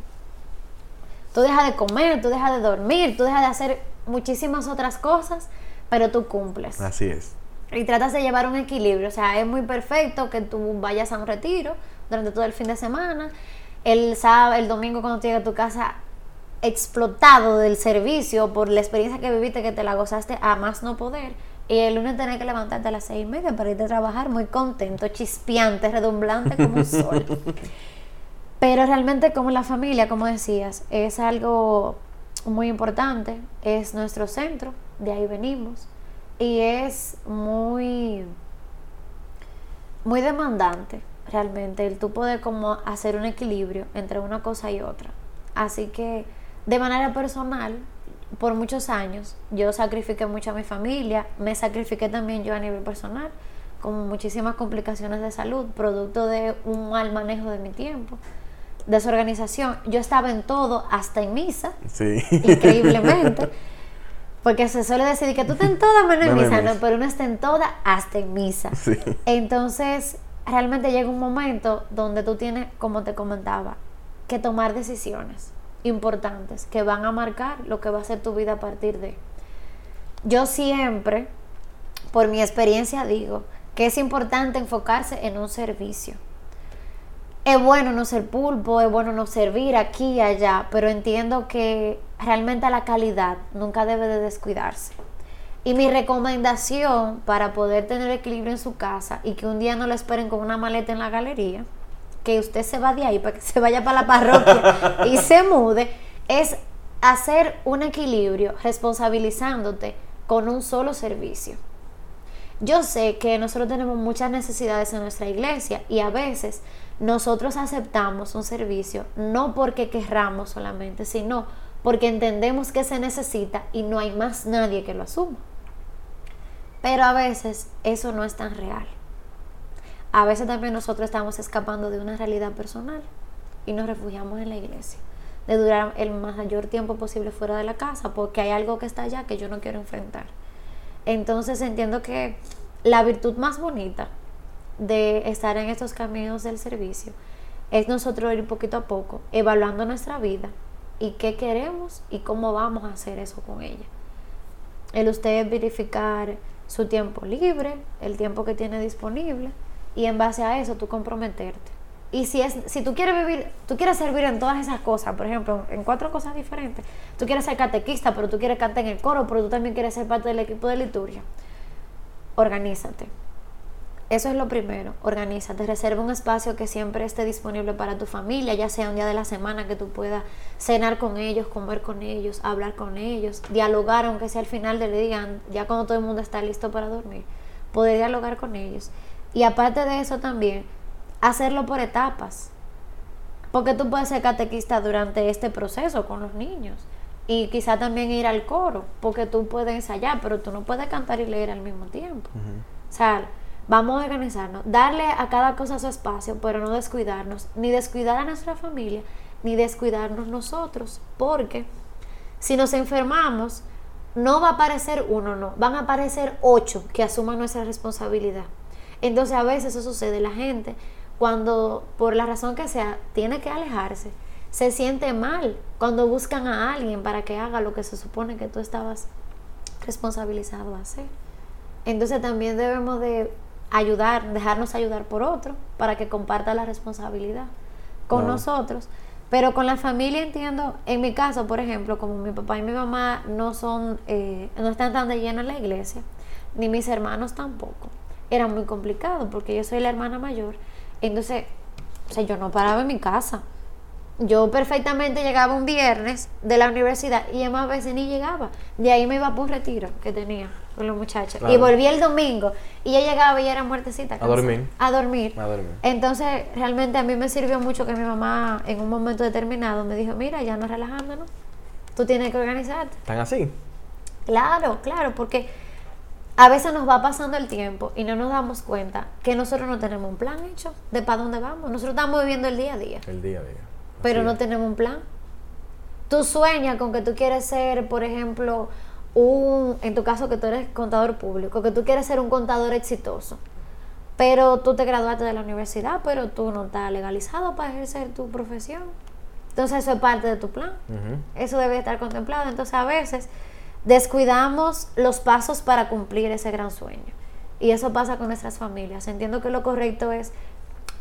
tú dejas de comer, tú dejas de dormir, tú dejas de hacer muchísimas otras cosas, pero tú cumples. Así es. Y tratas de llevar un equilibrio, o sea, es muy perfecto que tú vayas a un retiro durante todo el fin de semana, el sábado, el domingo cuando llegas a tu casa explotado del servicio por la experiencia que viviste, que te la gozaste a más no poder y el lunes tenés que levantarte a las seis y media para irte a trabajar muy contento, chispeante, redumblante como un sol. Pero realmente como la familia, como decías, es algo muy importante, es nuestro centro, de ahí venimos. Y es muy, muy demandante realmente el tú poder como hacer un equilibrio entre una cosa y otra. Así que de manera personal, por muchos años yo sacrifiqué mucho a mi familia, me sacrifiqué también yo a nivel personal, con muchísimas complicaciones de salud, producto de un mal manejo de mi tiempo, desorganización. Yo estaba en todo, hasta en misa, sí. increíblemente. Porque se suele decir que tú estás en toda menos en misa, no, pero uno está en toda hasta en misa. Sí. Entonces, realmente llega un momento donde tú tienes, como te comentaba, que tomar decisiones importantes que van a marcar lo que va a ser tu vida a partir de. Yo siempre, por mi experiencia, digo que es importante enfocarse en un servicio. Es bueno no ser pulpo, es bueno no servir aquí y allá, pero entiendo que realmente la calidad nunca debe de descuidarse. Y mi recomendación para poder tener equilibrio en su casa y que un día no lo esperen con una maleta en la galería, que usted se va de ahí para que se vaya para la parroquia y se mude, es hacer un equilibrio responsabilizándote con un solo servicio. Yo sé que nosotros tenemos muchas necesidades en nuestra iglesia y a veces nosotros aceptamos un servicio no porque querramos solamente, sino porque entendemos que se necesita y no hay más nadie que lo asuma. Pero a veces eso no es tan real a veces también nosotros estamos escapando de una realidad personal y nos refugiamos en la iglesia, de durar el mayor tiempo posible fuera de la casa, porque hay algo que está allá que yo no quiero enfrentar. Entonces entiendo que la virtud más bonita de estar en estos caminos del servicio es nosotros ir poquito a poco evaluando nuestra vida y qué queremos y cómo vamos a hacer eso con ella. El usted verificar su tiempo libre, el tiempo que tiene disponible y en base a eso tú comprometerte. Y si, es, si tú quieres vivir, tú quieres servir en todas esas cosas, por ejemplo, en cuatro cosas diferentes, tú quieres ser catequista, pero tú quieres cantar en el coro, pero tú también quieres ser parte del equipo de liturgia, organízate. Eso es lo primero, organízate, reserva un espacio que siempre esté disponible para tu familia, ya sea un día de la semana que tú puedas cenar con ellos, comer con ellos, hablar con ellos, dialogar, aunque sea al final del día, ya cuando todo el mundo está listo para dormir, poder dialogar con ellos y aparte de eso también, hacerlo por etapas. Porque tú puedes ser catequista durante este proceso con los niños. Y quizá también ir al coro, porque tú puedes ensayar, pero tú no puedes cantar y leer al mismo tiempo. O sea, vamos a organizarnos, darle a cada cosa su espacio, pero no descuidarnos, ni descuidar a nuestra familia, ni descuidarnos nosotros, porque si nos enfermamos, no va a aparecer uno, no, van a aparecer ocho que asuman nuestra responsabilidad. Entonces a veces eso sucede, la gente cuando por la razón que sea tiene que alejarse, se siente mal cuando buscan a alguien para que haga lo que se supone que tú estabas responsabilizado a hacer. Entonces también debemos de ayudar, dejarnos ayudar por otro para que comparta la responsabilidad con nosotros. Pero con la familia entiendo, en mi caso, por ejemplo, como mi papá y mi mamá no son, eh, no están tan de lleno en la iglesia, ni mis hermanos tampoco. Era muy complicado porque yo soy la hermana mayor. Entonces, o sea, yo no paraba en mi casa. Yo perfectamente llegaba un viernes de la universidad y más veces ni llegaba. De ahí me iba por un retiro que tenía con los muchachos. Claro. Y volví el domingo y ya llegaba y ya era muertecita. cansada. dormir. A dormir. A dormir. Entonces, realmente a mí me sirvió mucho que mi mamá en un momento determinado me dijo, mira, ya no relajándonos. Tú tienes que organizarte. ¿Están así? Claro, claro, porque a veces nos va pasando el tiempo y no nos damos cuenta que nosotros no tenemos un plan hecho de para dónde vamos. Nosotros estamos viviendo el día a día, El día a día. pero no es. tenemos un plan. Tú sueñas con que tú quieres ser, por ejemplo, un, en tu caso que tú eres contador público, que tú quieres ser un contador exitoso, pero tú te graduaste de la universidad, pero tú no estás legalizado para ejercer tu profesión. Entonces eso es parte de tu plan. Eso debe estar contemplado. Entonces a veces descuidamos los pasos para cumplir ese gran sueño. Y eso pasa con nuestras familias. Entiendo que lo correcto es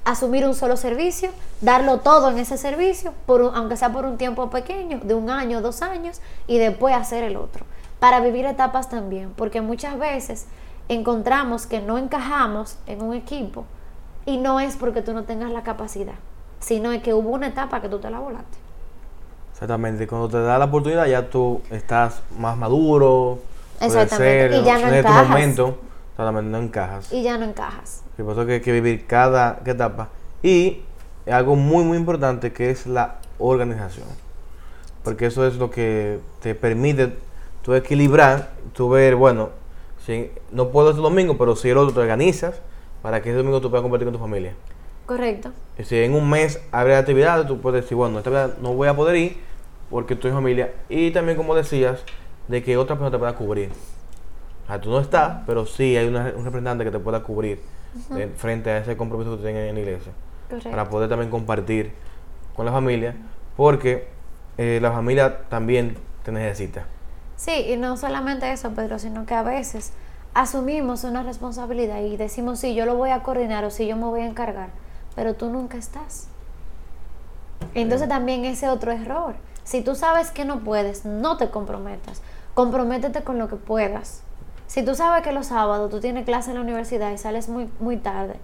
asumir un solo servicio, darlo todo en ese servicio, por un- aunque sea por un tiempo pequeño, de un año, dos años, y después hacer el otro. Para vivir etapas también, porque muchas veces encontramos que no encajamos en un equipo y no es porque tú no tengas la capacidad, sino es que hubo una etapa que tú te la volaste. Exactamente. Cuando te da la oportunidad ya tú estás más maduro. Exactamente, y ya no en este encajas. momento, exactamente, no encajas. y ya no encajas. Y por eso que hay que vivir cada, etapa. Y algo muy, muy importante que es la organización. Porque eso es lo que te permite tú equilibrar, tú ver, bueno, si no puedo este domingo, pero si el otro te organizas para que ese domingo tú puedas compartir con tu familia. Correcto. Y si en un mes abre actividades, tú puedes decir, bueno, esta vez no voy a poder ir porque en familia. Y también, como decías, de que otra persona te pueda cubrir. O sea, tú no estás, pero sí hay una- un representante que te pueda cubrir de- frente a ese compromiso que tú tienes en la iglesia. Correcto. Para poder también compartir con la familia, porque eh, la familia también te necesita. Sí, y no solamente eso, Pedro, sino que a veces asumimos una responsabilidad y decimos, sí, yo lo voy a coordinar o sí, yo me voy a encargar, pero tú nunca estás. Entonces también ese otro error. Si tú sabes que no puedes, no te comprometas. Comprométete con lo que puedas. Si tú sabes que los sábados tú tienes clase en la universidad y sales muy, muy tarde,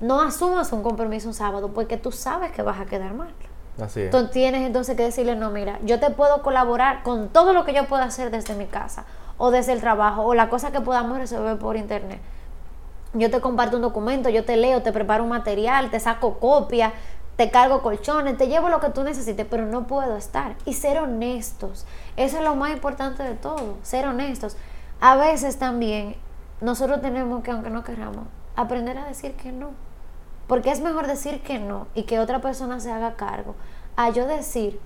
no asumas un compromiso un sábado porque tú sabes que vas a quedar mal. Así es. Tú tienes entonces que decirle, no, mira, yo te puedo colaborar con todo lo que yo pueda hacer desde mi casa o desde el trabajo o la cosa que podamos resolver por internet. Yo te comparto un documento, yo te leo, te preparo un material, te saco copia, te cargo colchones, te llevo lo que tú necesites, pero no puedo estar. Y ser honestos, eso es lo más importante de todo, ser honestos. A veces también nosotros tenemos que, aunque no queramos, aprender a decir que no. Porque es mejor decir que no y que otra persona se haga cargo a yo decir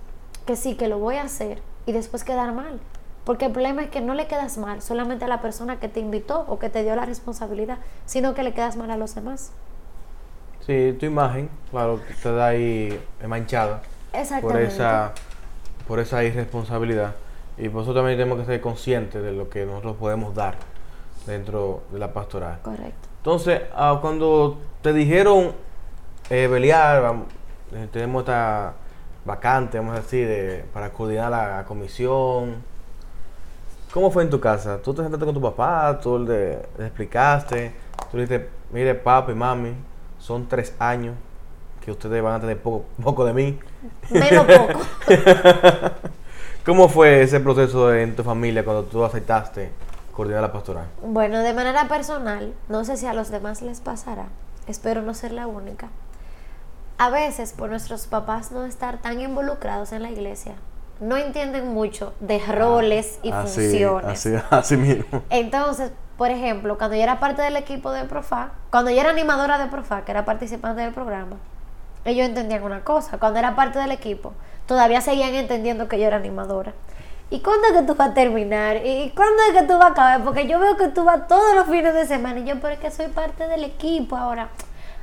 que sí, que lo voy a hacer y después quedar mal. Porque el problema es que no le quedas mal solamente a la persona que te invitó o que te dio la responsabilidad, sino que le quedas mal a los demás. Sí, tu imagen, claro, te da ahí manchada por esa, por esa irresponsabilidad. Y por eso también tenemos que ser conscientes de lo que nosotros podemos dar dentro de la pastoral. Correcto. Entonces, ah, cuando te dijeron, eh, Beliar, eh, tenemos esta vacante, vamos a decir, de- para coordinar la, la comisión, ¿cómo fue en tu casa? ¿Tú te sentaste con tu papá? ¿Tú le, le explicaste? ¿Tú le dijiste, mire, papi, mami, son tres años que ustedes van a tener poco, poco de mí? Menos poco. ¿Cómo fue ese proceso en tu familia cuando tú aceptaste coordinar la pastoral? Bueno, de manera personal, no sé si a los demás les pasará, espero no ser la única. A veces, por nuestros papás no estar tan involucrados en la iglesia, no entienden mucho de roles y Así, funciones. Así, así mismo. Entonces, por ejemplo, cuando yo era parte del equipo de Profa, cuando yo era animadora de Profa, que era participante del programa, ellos entendían una cosa. Cuando era parte del equipo, todavía seguían entendiendo que yo era animadora. ¿Y cuándo es que tú vas a terminar? ¿Y cuándo es que tú vas a acabar? Porque yo veo que tú vas todos los fines de semana y yo, pero es que soy parte del equipo ahora.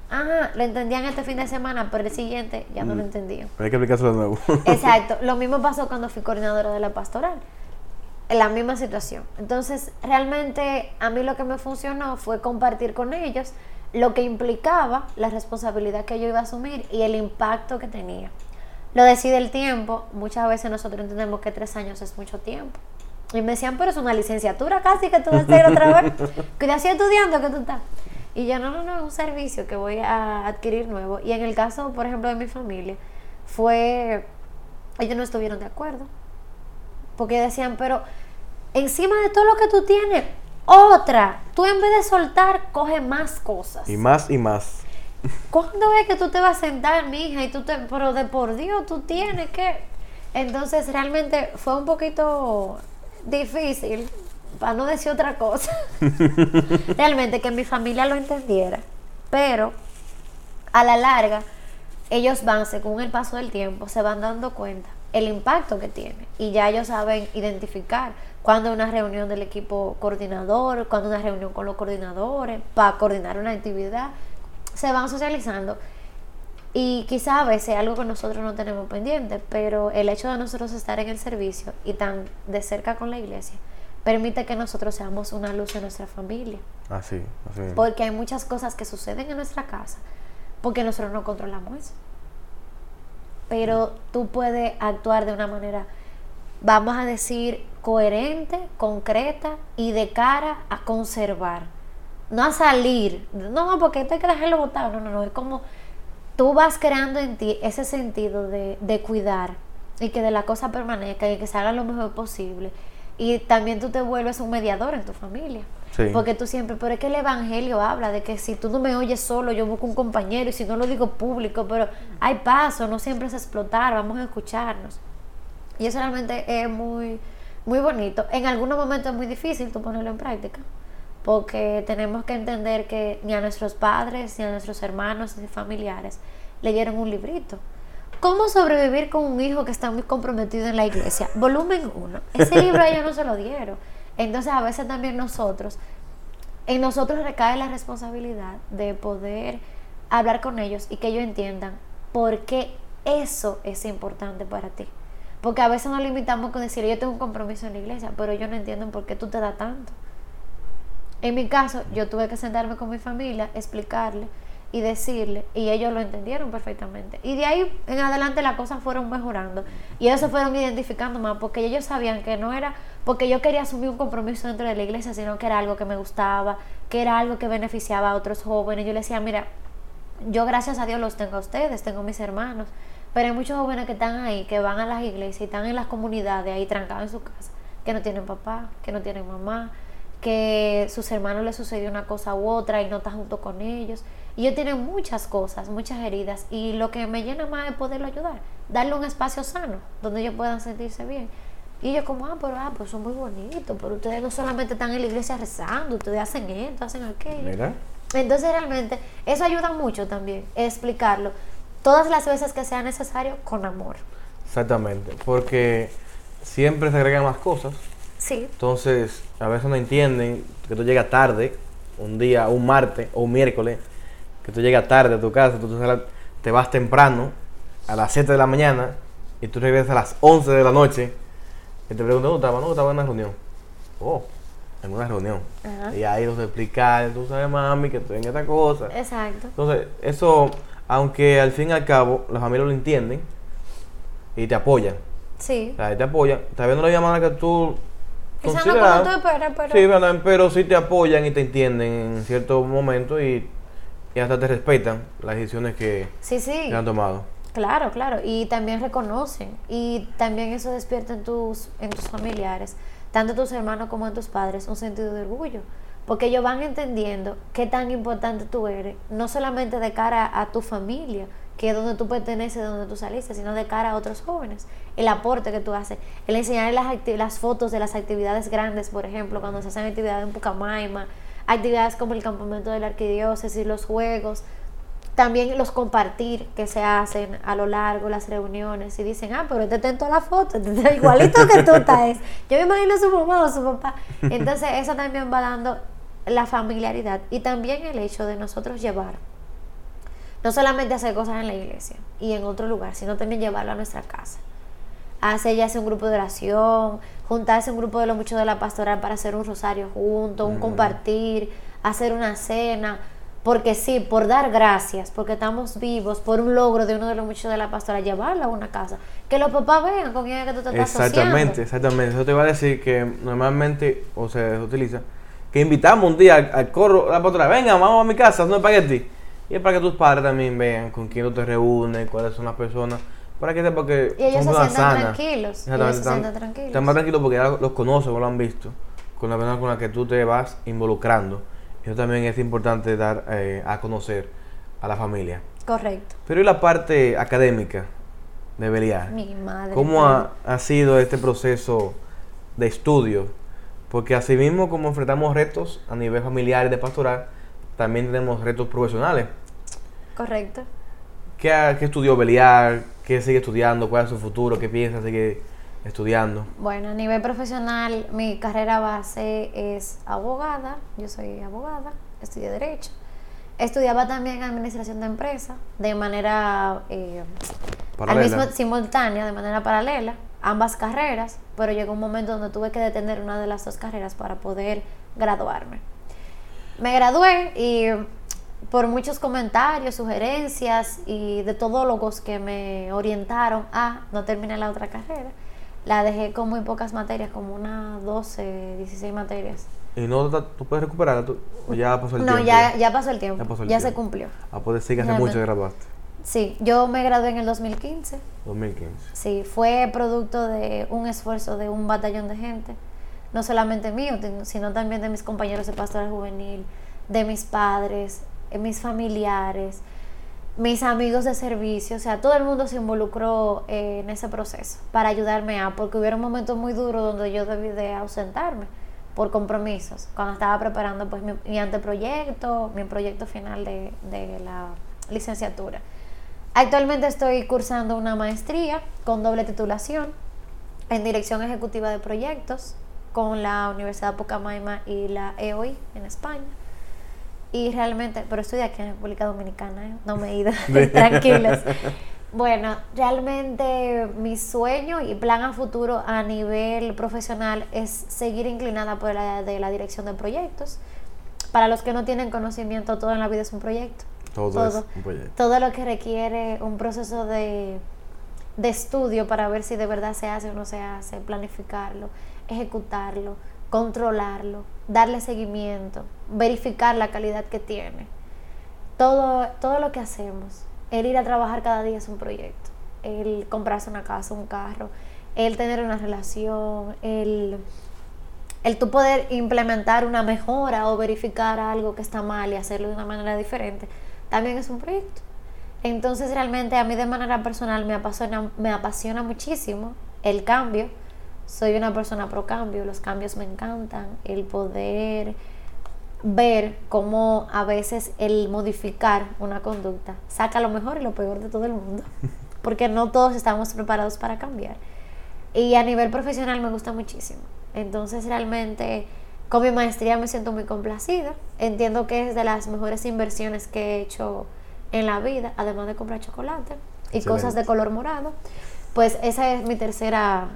ajá, lo entendían este fin de semana, pero el siguiente ya no lo entendían. Hay que explicarlo de nuevo. Exacto. Lo mismo pasó cuando fui coordinadora de la pastoral. La misma situación. Entonces, realmente a mí lo que me funcionó fue compartir con ellos lo que implicaba la responsabilidad que yo iba a asumir y el impacto que tenía. Lo decide el tiempo. Muchas veces nosotros entendemos que tres años es mucho tiempo. Y me decían, pero es una licenciatura casi que tú vas a hacer otra vez. Que ya estudiando que tú estás. Y yo, no, no, no, es un servicio que voy a adquirir nuevo. Y en el caso, por ejemplo, de mi familia, fue, ellos no estuvieron de acuerdo. Porque decían, pero encima de todo lo que tú tienes, otra, tú en vez de soltar, coge más cosas. Y más y más. ¿Cuándo es que tú te vas a sentar, mi hija? Y tú te, pero de por Dios, tú tienes que... Entonces realmente fue un poquito difícil, para no decir otra cosa, realmente que mi familia lo entendiera. Pero a la larga, ellos van, según el paso del tiempo, se van dando cuenta el impacto que tiene. Y ya ellos saben identificar cuando una reunión del equipo coordinador, cuando una reunión con los coordinadores, para coordinar una actividad, se van socializando. Y quizá a veces algo que nosotros no tenemos pendiente, pero el hecho de nosotros estar en el servicio y tan de cerca con la iglesia, permite que nosotros seamos una luz en nuestra familia. Así, así. Porque hay muchas cosas que suceden en nuestra casa porque nosotros no controlamos eso. Pero tú puedes actuar de una manera, vamos a decir, coherente, concreta y de cara a conservar. No a salir. No, porque esto hay que dejarlo botado. No, no, no. Es como tú vas creando en ti ese sentido de, de cuidar y que de la cosa permanezca y que se haga lo mejor posible. Y también tú te vuelves un mediador en tu familia. Sí. Porque tú siempre, pero es que el Evangelio habla de que si tú no me oyes solo, yo busco un compañero y si no lo digo público, pero hay paso, no siempre es explotar, vamos a escucharnos. Y eso realmente es muy, muy bonito. En algunos momentos es muy difícil tú ponerlo en práctica, porque tenemos que entender que ni a nuestros padres, ni a nuestros hermanos, ni familiares leyeron un librito. ¿Cómo sobrevivir con un hijo que está muy comprometido en la iglesia? Volumen 1. Ese libro ellos no se lo dieron. Entonces a veces también nosotros, en nosotros recae la responsabilidad de poder hablar con ellos y que ellos entiendan por qué eso es importante para ti. Porque a veces nos limitamos con decir, yo tengo un compromiso en la iglesia, pero ellos no entienden por qué tú te das tanto. En mi caso, yo tuve que sentarme con mi familia, explicarle y decirle, y ellos lo entendieron perfectamente. Y de ahí en adelante las cosas fueron mejorando. Y ellos se fueron identificando más, porque ellos sabían que no era porque yo quería asumir un compromiso dentro de la iglesia, sino que era algo que me gustaba, que era algo que beneficiaba a otros jóvenes. Yo les decía, mira, yo gracias a Dios los tengo a ustedes, tengo a mis hermanos, pero hay muchos jóvenes que están ahí, que van a las iglesias y están en las comunidades ahí trancados en su casa, que no tienen papá, que no tienen mamá, que sus hermanos les sucedió una cosa u otra y no están junto con ellos. Y ellos tienen muchas cosas, muchas heridas. Y lo que me llena más es poderlo ayudar, darle un espacio sano donde ellos puedan sentirse bien. Y ellos como, ah, pero ah, pues son muy bonitos, pero ustedes no solamente están en la iglesia rezando, ustedes hacen esto, hacen aquello. Mira. Entonces realmente eso ayuda mucho también, explicarlo todas las veces que sea necesario con amor. Exactamente, porque siempre se agregan más cosas. Sí. Entonces, a veces no entienden que tú llegas tarde, un día, un martes o un miércoles, que tú llegas tarde a tu casa, tú te vas temprano, a las 7 de la mañana, y tú regresas a las 11 de la noche, y te preguntan, ¿dónde estaba? No, estaba en una reunión. Oh, en una reunión. Ajá. Y ahí los explicar, tú sabes, mami, que estoy en esta cosa. Exacto. Entonces, eso, aunque al fin y al cabo la familia lo entienden y te apoyan. Sí. O sea, te apoyan. Tal vez no la llamada que tú Quizás no como tú esperas, pero... Sí, ¿verdad? pero sí te apoyan y te entienden en ciertos momentos y, y hasta te respetan las decisiones que, sí, sí. que han tomado. Claro, claro. Y también reconocen. Y también eso despierta en tus, en tus familiares, tanto tus hermanos como en tus padres, un sentido de orgullo. Porque ellos van entendiendo qué tan importante tú eres, no solamente de cara a tu familia, que es donde tú perteneces, donde tú saliste, sino de cara a otros jóvenes. El aporte que tú haces, el enseñar las, las fotos de las actividades grandes, por ejemplo, cuando se hacen actividades en Pucamaima, actividades como el campamento de la arquidiócesis, los juegos, también los compartir que se hacen a lo largo, las reuniones, y dicen, ah, pero este está en toda la foto, este igualito que tú estás. Yo me imagino a su mamá o su papá. Entonces eso también va dando la familiaridad y también el hecho de nosotros llevar no solamente hacer cosas en la iglesia y en otro lugar, sino también llevarlo a nuestra casa. Hacer ya sea un grupo de oración, juntarse un grupo de los muchos de la pastoral para hacer un rosario juntos, un compartir, hacer una cena, porque sí, por dar gracias, porque estamos vivos, por un logro de uno de los muchos de la pastoral, llevarlo a una casa. Que los papás vean con quién es que tú te estás Exactamente, exactamente. Eso te iba a decir que normalmente, o sea, se utiliza, que invitamos un día al, coro, la pastoral, venga, vamos a mi casa, no espagueti. Y es para que tus padres también vean con quién tú te reúnes, cuáles son las personas. Para que sepan que y ellos se sientan tranquilos. Ellos se sientan tranquilos. Están más tranquilos porque ya los conoces o lo han visto. Con la persona con la que tú te vas involucrando. Eso también es importante dar eh, a conocer a la familia. Correcto. Pero ¿y la parte académica de Beliar? Mi madre. ¿Cómo ha, ha, sido este proceso de estudio? Porque así mismo como enfrentamos retos a nivel familiar y de pastoral, también tenemos retos profesionales. Correcto. ¿Qué, qué estudió Beliar? ¿Qué sigue estudiando? ¿Cuál es su futuro? ¿Qué piensa seguir estudiando? Bueno, a nivel profesional, mi carrera base es abogada. Yo soy abogada, estudié Derecho. Estudiaba también Administración de Empresas de manera eh, al mismo, simultánea, de manera paralela, ambas carreras, pero llegó un momento donde tuve que detener una de las dos carreras para poder graduarme. Me gradué y por muchos comentarios, sugerencias y de todólogos que me orientaron a no terminar la otra carrera, la dejé con muy pocas materias, como unas 12, 16 materias. ¿Y no tú puedes recuperarla? ¿O ya pasó el tiempo? No, ya, ya pasó el tiempo. Ya, se cumplió. Ah, pues sí que hace mucho que graduaste. Sí, yo me gradué en el 2015. 2015. Sí, fue producto de un esfuerzo de un batallón de gente, no solamente mío, sino también de mis compañeros de pastoral juvenil, de mis padres, eh, mis familiares, mis amigos de servicio, o sea, todo el mundo se involucró eh, en ese proceso para ayudarme a, porque hubiera un momento muy duro donde yo debí de ausentarme por compromisos, cuando estaba preparando pues mi, anteproyecto, mi proyecto final de, de la licenciatura. Actualmente estoy cursando una maestría con doble titulación en Dirección Ejecutiva de Proyectos con la Universidad Pucamaima y la EOI en España. Y realmente, pero estoy aquí en República Dominicana, ¿eh? no me he ido, tranquilos. Bueno, realmente mi sueño y plan a futuro a nivel profesional es seguir inclinada por la de la dirección de proyectos. Para los que no tienen conocimiento, todo en la vida es un proyecto. Todo, es un proyecto. Todo lo que requiere un proceso de, de estudio para ver si de verdad se hace o no se hace, planificarlo, ejecutarlo controlarlo, darle seguimiento, verificar la calidad que tiene. Todo, todo lo que hacemos, el ir a trabajar cada día es un proyecto, el comprarse una casa, un carro, el tener una relación, el, el tú poder implementar una mejora o verificar algo que está mal y hacerlo de una manera diferente, también es un proyecto. Entonces realmente a mí de manera personal me apasiona, me apasiona muchísimo el cambio soy una persona pro cambio, los cambios me encantan, el poder ver cómo a veces el modificar una conducta saca lo mejor y lo peor de todo el mundo, porque no todos estamos preparados para cambiar. Y a nivel profesional me gusta muchísimo. Entonces realmente con mi maestría me siento muy complacida. Entiendo que es de las mejores inversiones que he hecho en la vida, además de comprar chocolate y cosas de color morado. Pues esa es mi tercera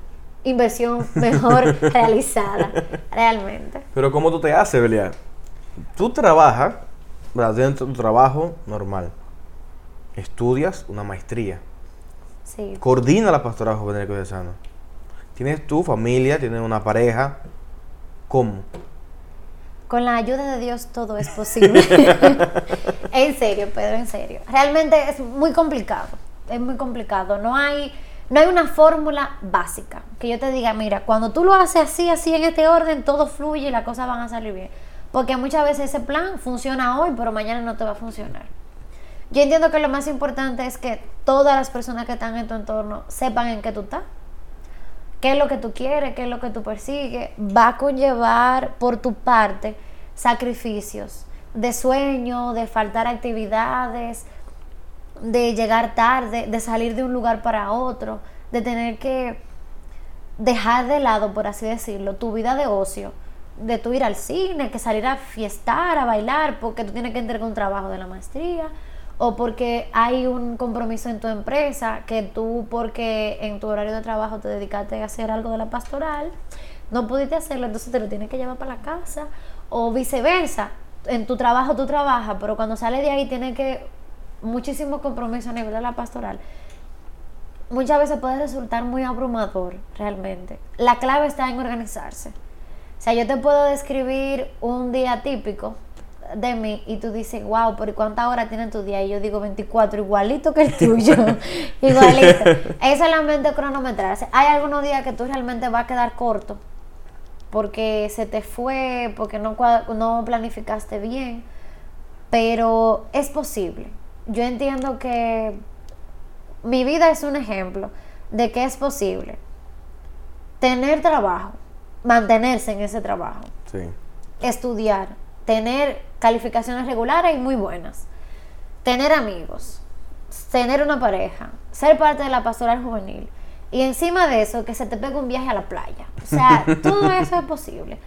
inversión mejor realizada, realmente. Pero ¿cómo tú te haces, Belia? Tú trabajas, dentro de tu trabajo normal, estudias una maestría, sí. coordina la pastoral juvenil Sano. Tienes tu familia, tienes una pareja, ¿cómo? Con la ayuda de Dios todo es posible. en serio, Pedro, en serio. Realmente es muy complicado, es muy complicado. No hay no hay una fórmula básica que yo te diga, mira, cuando tú lo haces así, así en este orden, todo fluye y las cosas van a salir bien. Porque muchas veces ese plan funciona hoy, pero mañana no te va a funcionar. Yo entiendo que lo más importante es que todas las personas que están en tu entorno sepan en qué tú estás, qué es lo que tú quieres, qué es lo que tú persigues. Va a conllevar por tu parte sacrificios de sueño, de faltar actividades, de llegar tarde, de salir de un lugar para otro, de tener que dejar de lado, por así decirlo, tu vida de ocio, de tu ir al cine, que salir a fiestar, a bailar, porque tú tienes que entregar un trabajo de la maestría, o porque hay un compromiso en tu empresa que tú porque en tu horario de trabajo te dedicaste a hacer algo de la pastoral, no pudiste hacerlo, entonces te lo tienes que llevar para la casa o viceversa. En tu trabajo tú trabajas, pero cuando sales de ahí tienes que muchísimo compromiso a nivel de la pastoral. Muchas veces puede resultar muy abrumador realmente. La clave está en organizarse. O sea, yo te puedo describir un día típico de mí y tú dices, wow, pero ¿cuántas horas tiene tu día? Y yo digo 24, igualito que el tuyo. igualito. Es solamente cronometrarse. Hay algunos días que tú realmente vas a quedar corto porque se te fue, porque no, no planificaste bien, pero es posible. Yo entiendo que mi vida es un ejemplo de que es posible tener trabajo, mantenerse en ese trabajo, estudiar, tener calificaciones regulares y muy buenas, tener amigos, tener una pareja, ser parte de la pastoral juvenil y encima de eso que se te pegue un viaje a la playa. O sea, todo eso es posible.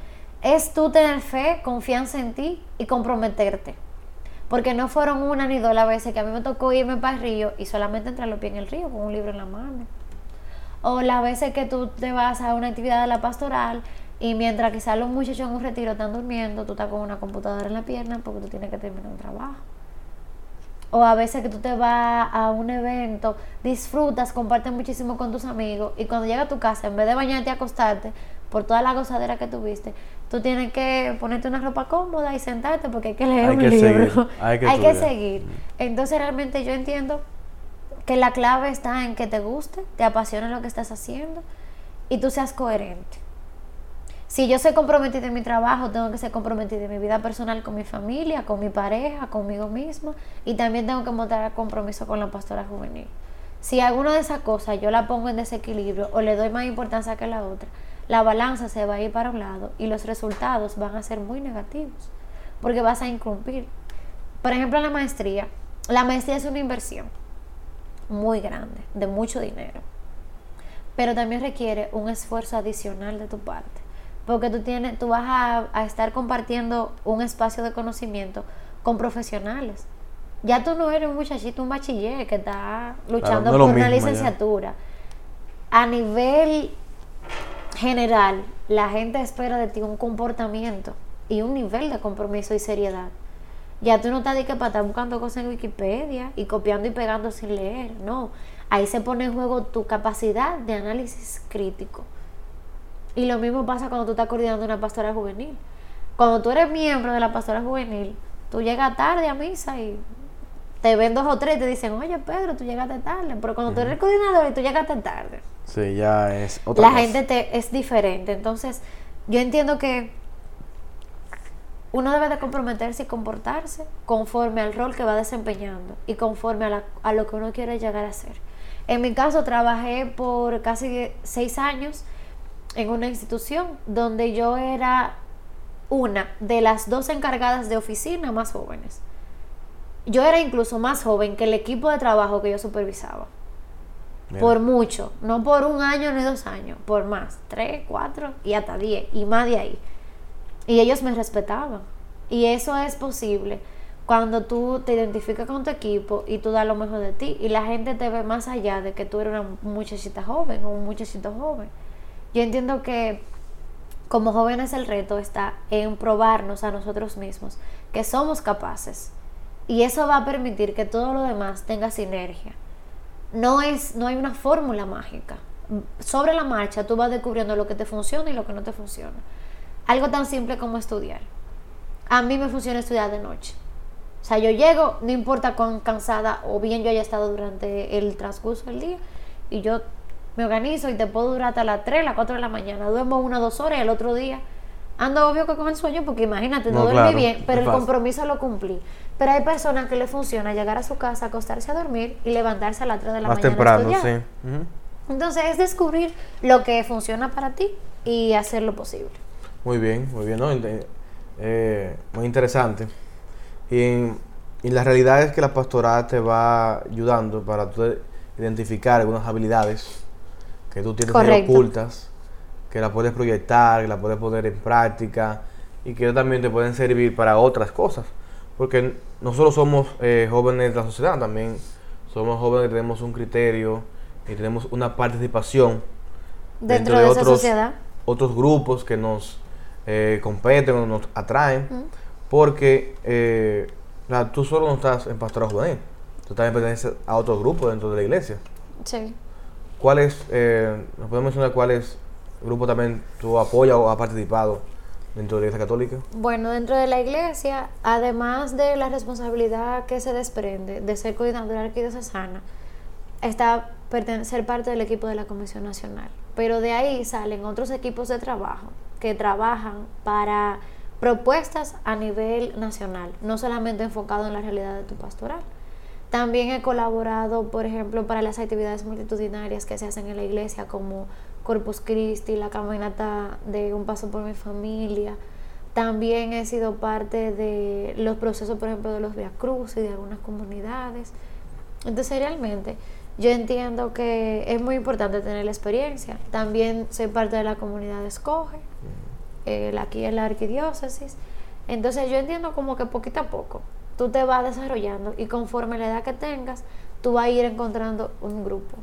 Es tú tener fe, confianza en ti y comprometerte. Porque no fueron una ni dos las veces que a mí me tocó irme para el río y solamente entrar los pies en el río con un libro en la mano. O las veces que tú te vas a una actividad de la pastoral y mientras quizás los muchachos en un retiro están durmiendo, tú estás con una computadora en la pierna porque tú tienes que terminar un trabajo. O a veces que tú te vas a un evento, disfrutas, compartes muchísimo con tus amigos y cuando llegas a tu casa, en vez de bañarte y acostarte por toda la gozadera que tuviste, tú tienes que ponerte una ropa cómoda y sentarte porque hay que leer un libro. hay que, hay que seguir. Entonces realmente yo entiendo que la clave está en que te guste, te apasione lo que estás haciendo y tú seas coherente si yo soy comprometida en mi trabajo, tengo que ser comprometida en mi vida personal con mi familia, con mi pareja, conmigo misma y también tengo que mostrar compromiso con la pastora juvenil. Si alguna de esas cosas yo la pongo en desequilibrio o le doy más importancia que la otra, la balanza se va a ir para un lado y los resultados van a ser muy negativos porque vas a incumplir. Por ejemplo, la maestría. La maestría es una inversión muy grande, de mucho dinero, pero también requiere un esfuerzo adicional de tu parte porque tú tienes, tú vas a, estar compartiendo un espacio de conocimiento con profesionales. Ya tú no eres un muchachito, un bachiller que está luchando por una licenciatura. A nivel general, la gente espera de ti un comportamiento y un nivel de compromiso y seriedad. Ya tú no estás de que para estar buscando cosas en Wikipedia y copiando y pegando sin leer. No, ahí se pone en juego tu capacidad de análisis crítico y lo mismo pasa cuando tú estás coordinando una pastora juvenil. Cuando tú eres miembro de la pastora juvenil, tú llegas tarde a misa y te ven dos o tres y te dicen, oye Pedro, tú llegaste tarde. Pero cuando tú eres coordinador y tú llegaste tarde. Sí, ya es otra La gente te, es diferente. Entonces, yo entiendo que uno debe de comprometerse y comportarse conforme al rol que va desempeñando y conforme a, a lo que uno quiere llegar a ser. En mi caso, trabajé por casi seis años en una institución donde yo era una de las dos encargadas de oficina más jóvenes. Yo era incluso más joven que el equipo de trabajo que yo supervisaba. Por mucho, no por un año ni dos años, por más, tres, cuatro y hasta diez y más de ahí. Y ellos me respetaban. Y eso es posible cuando tú te identificas con tu equipo y tú das lo mejor de ti y la gente te ve más allá de que tú eres una muchachita joven o un muchachito joven. Yo entiendo que como jóvenes el reto está en probarnos a nosotros mismos que somos capaces y eso va a permitir que todo lo demás tenga sinergia. No es no hay una fórmula mágica. Sobre la marcha tú vas descubriendo lo que te funciona y lo que no te funciona. Algo tan simple como estudiar. A mí me funciona estudiar de noche. O sea, yo llego, no importa cuán cansada o bien yo haya estado durante el transcurso del día, y yo me organizo y te puedo durar hasta las 3, las 4 de la mañana. Duermo una, dos horas y el otro día ando obvio que con el sueño porque imagínate, no, dormí bien, pero el compromiso lo cumplí. Pero hay personas que le funciona llegar a su casa, acostarse a dormir y levantarse a las 3 de la Más mañana. temprano, sí. Entonces es descubrir lo que funciona para ti y hacer lo posible. Muy bien, muy bien, ¿no? Eh, muy interesante. Y, y, la realidad es que la pastorada te va ayudando para tú identificar algunas habilidades que tú tienes ocultas, que la puedes proyectar, que la puedes poner en práctica y que también te pueden servir para otras cosas. porque no solo somos eh, jóvenes de la sociedad, también somos jóvenes que tenemos un criterio y tenemos una participación Dentro, de, esa otros, sociedad. otros grupos que nos eh, competen o nos atraen, porque eh, tú solo no estás en pastoral juvenil, tú también perteneces a otro grupo dentro de la iglesia. Sí. ¿Cuáles, eh, nos podemos mencionar cuáles grupos también tú apoyas o has participado dentro de la iglesia católica? Bueno, dentro de la iglesia, además de la responsabilidad que se desprende de ser coordinadora arquidiocesana, está ser parte del equipo de la Comisión Nacional. Pero de ahí salen otros equipos de trabajo que trabajan para propuestas a nivel nacional, no solamente enfocado en la realidad de tu pastoral. También he colaborado, por ejemplo, para las actividades multitudinarias que se hacen en la iglesia, como Corpus Christi, la caminata de Un Paso por mi Familia. También he sido parte de los procesos, por ejemplo, de los Via Cruz y de algunas comunidades. Entonces, realmente, yo entiendo que es muy importante tener la experiencia. También soy parte de la comunidad de Escoge, eh, aquí en la arquidiócesis. Entonces, yo entiendo como que poquito a poco tú te vas desarrollando y conforme la edad que tengas, tú vas a ir encontrando un grupo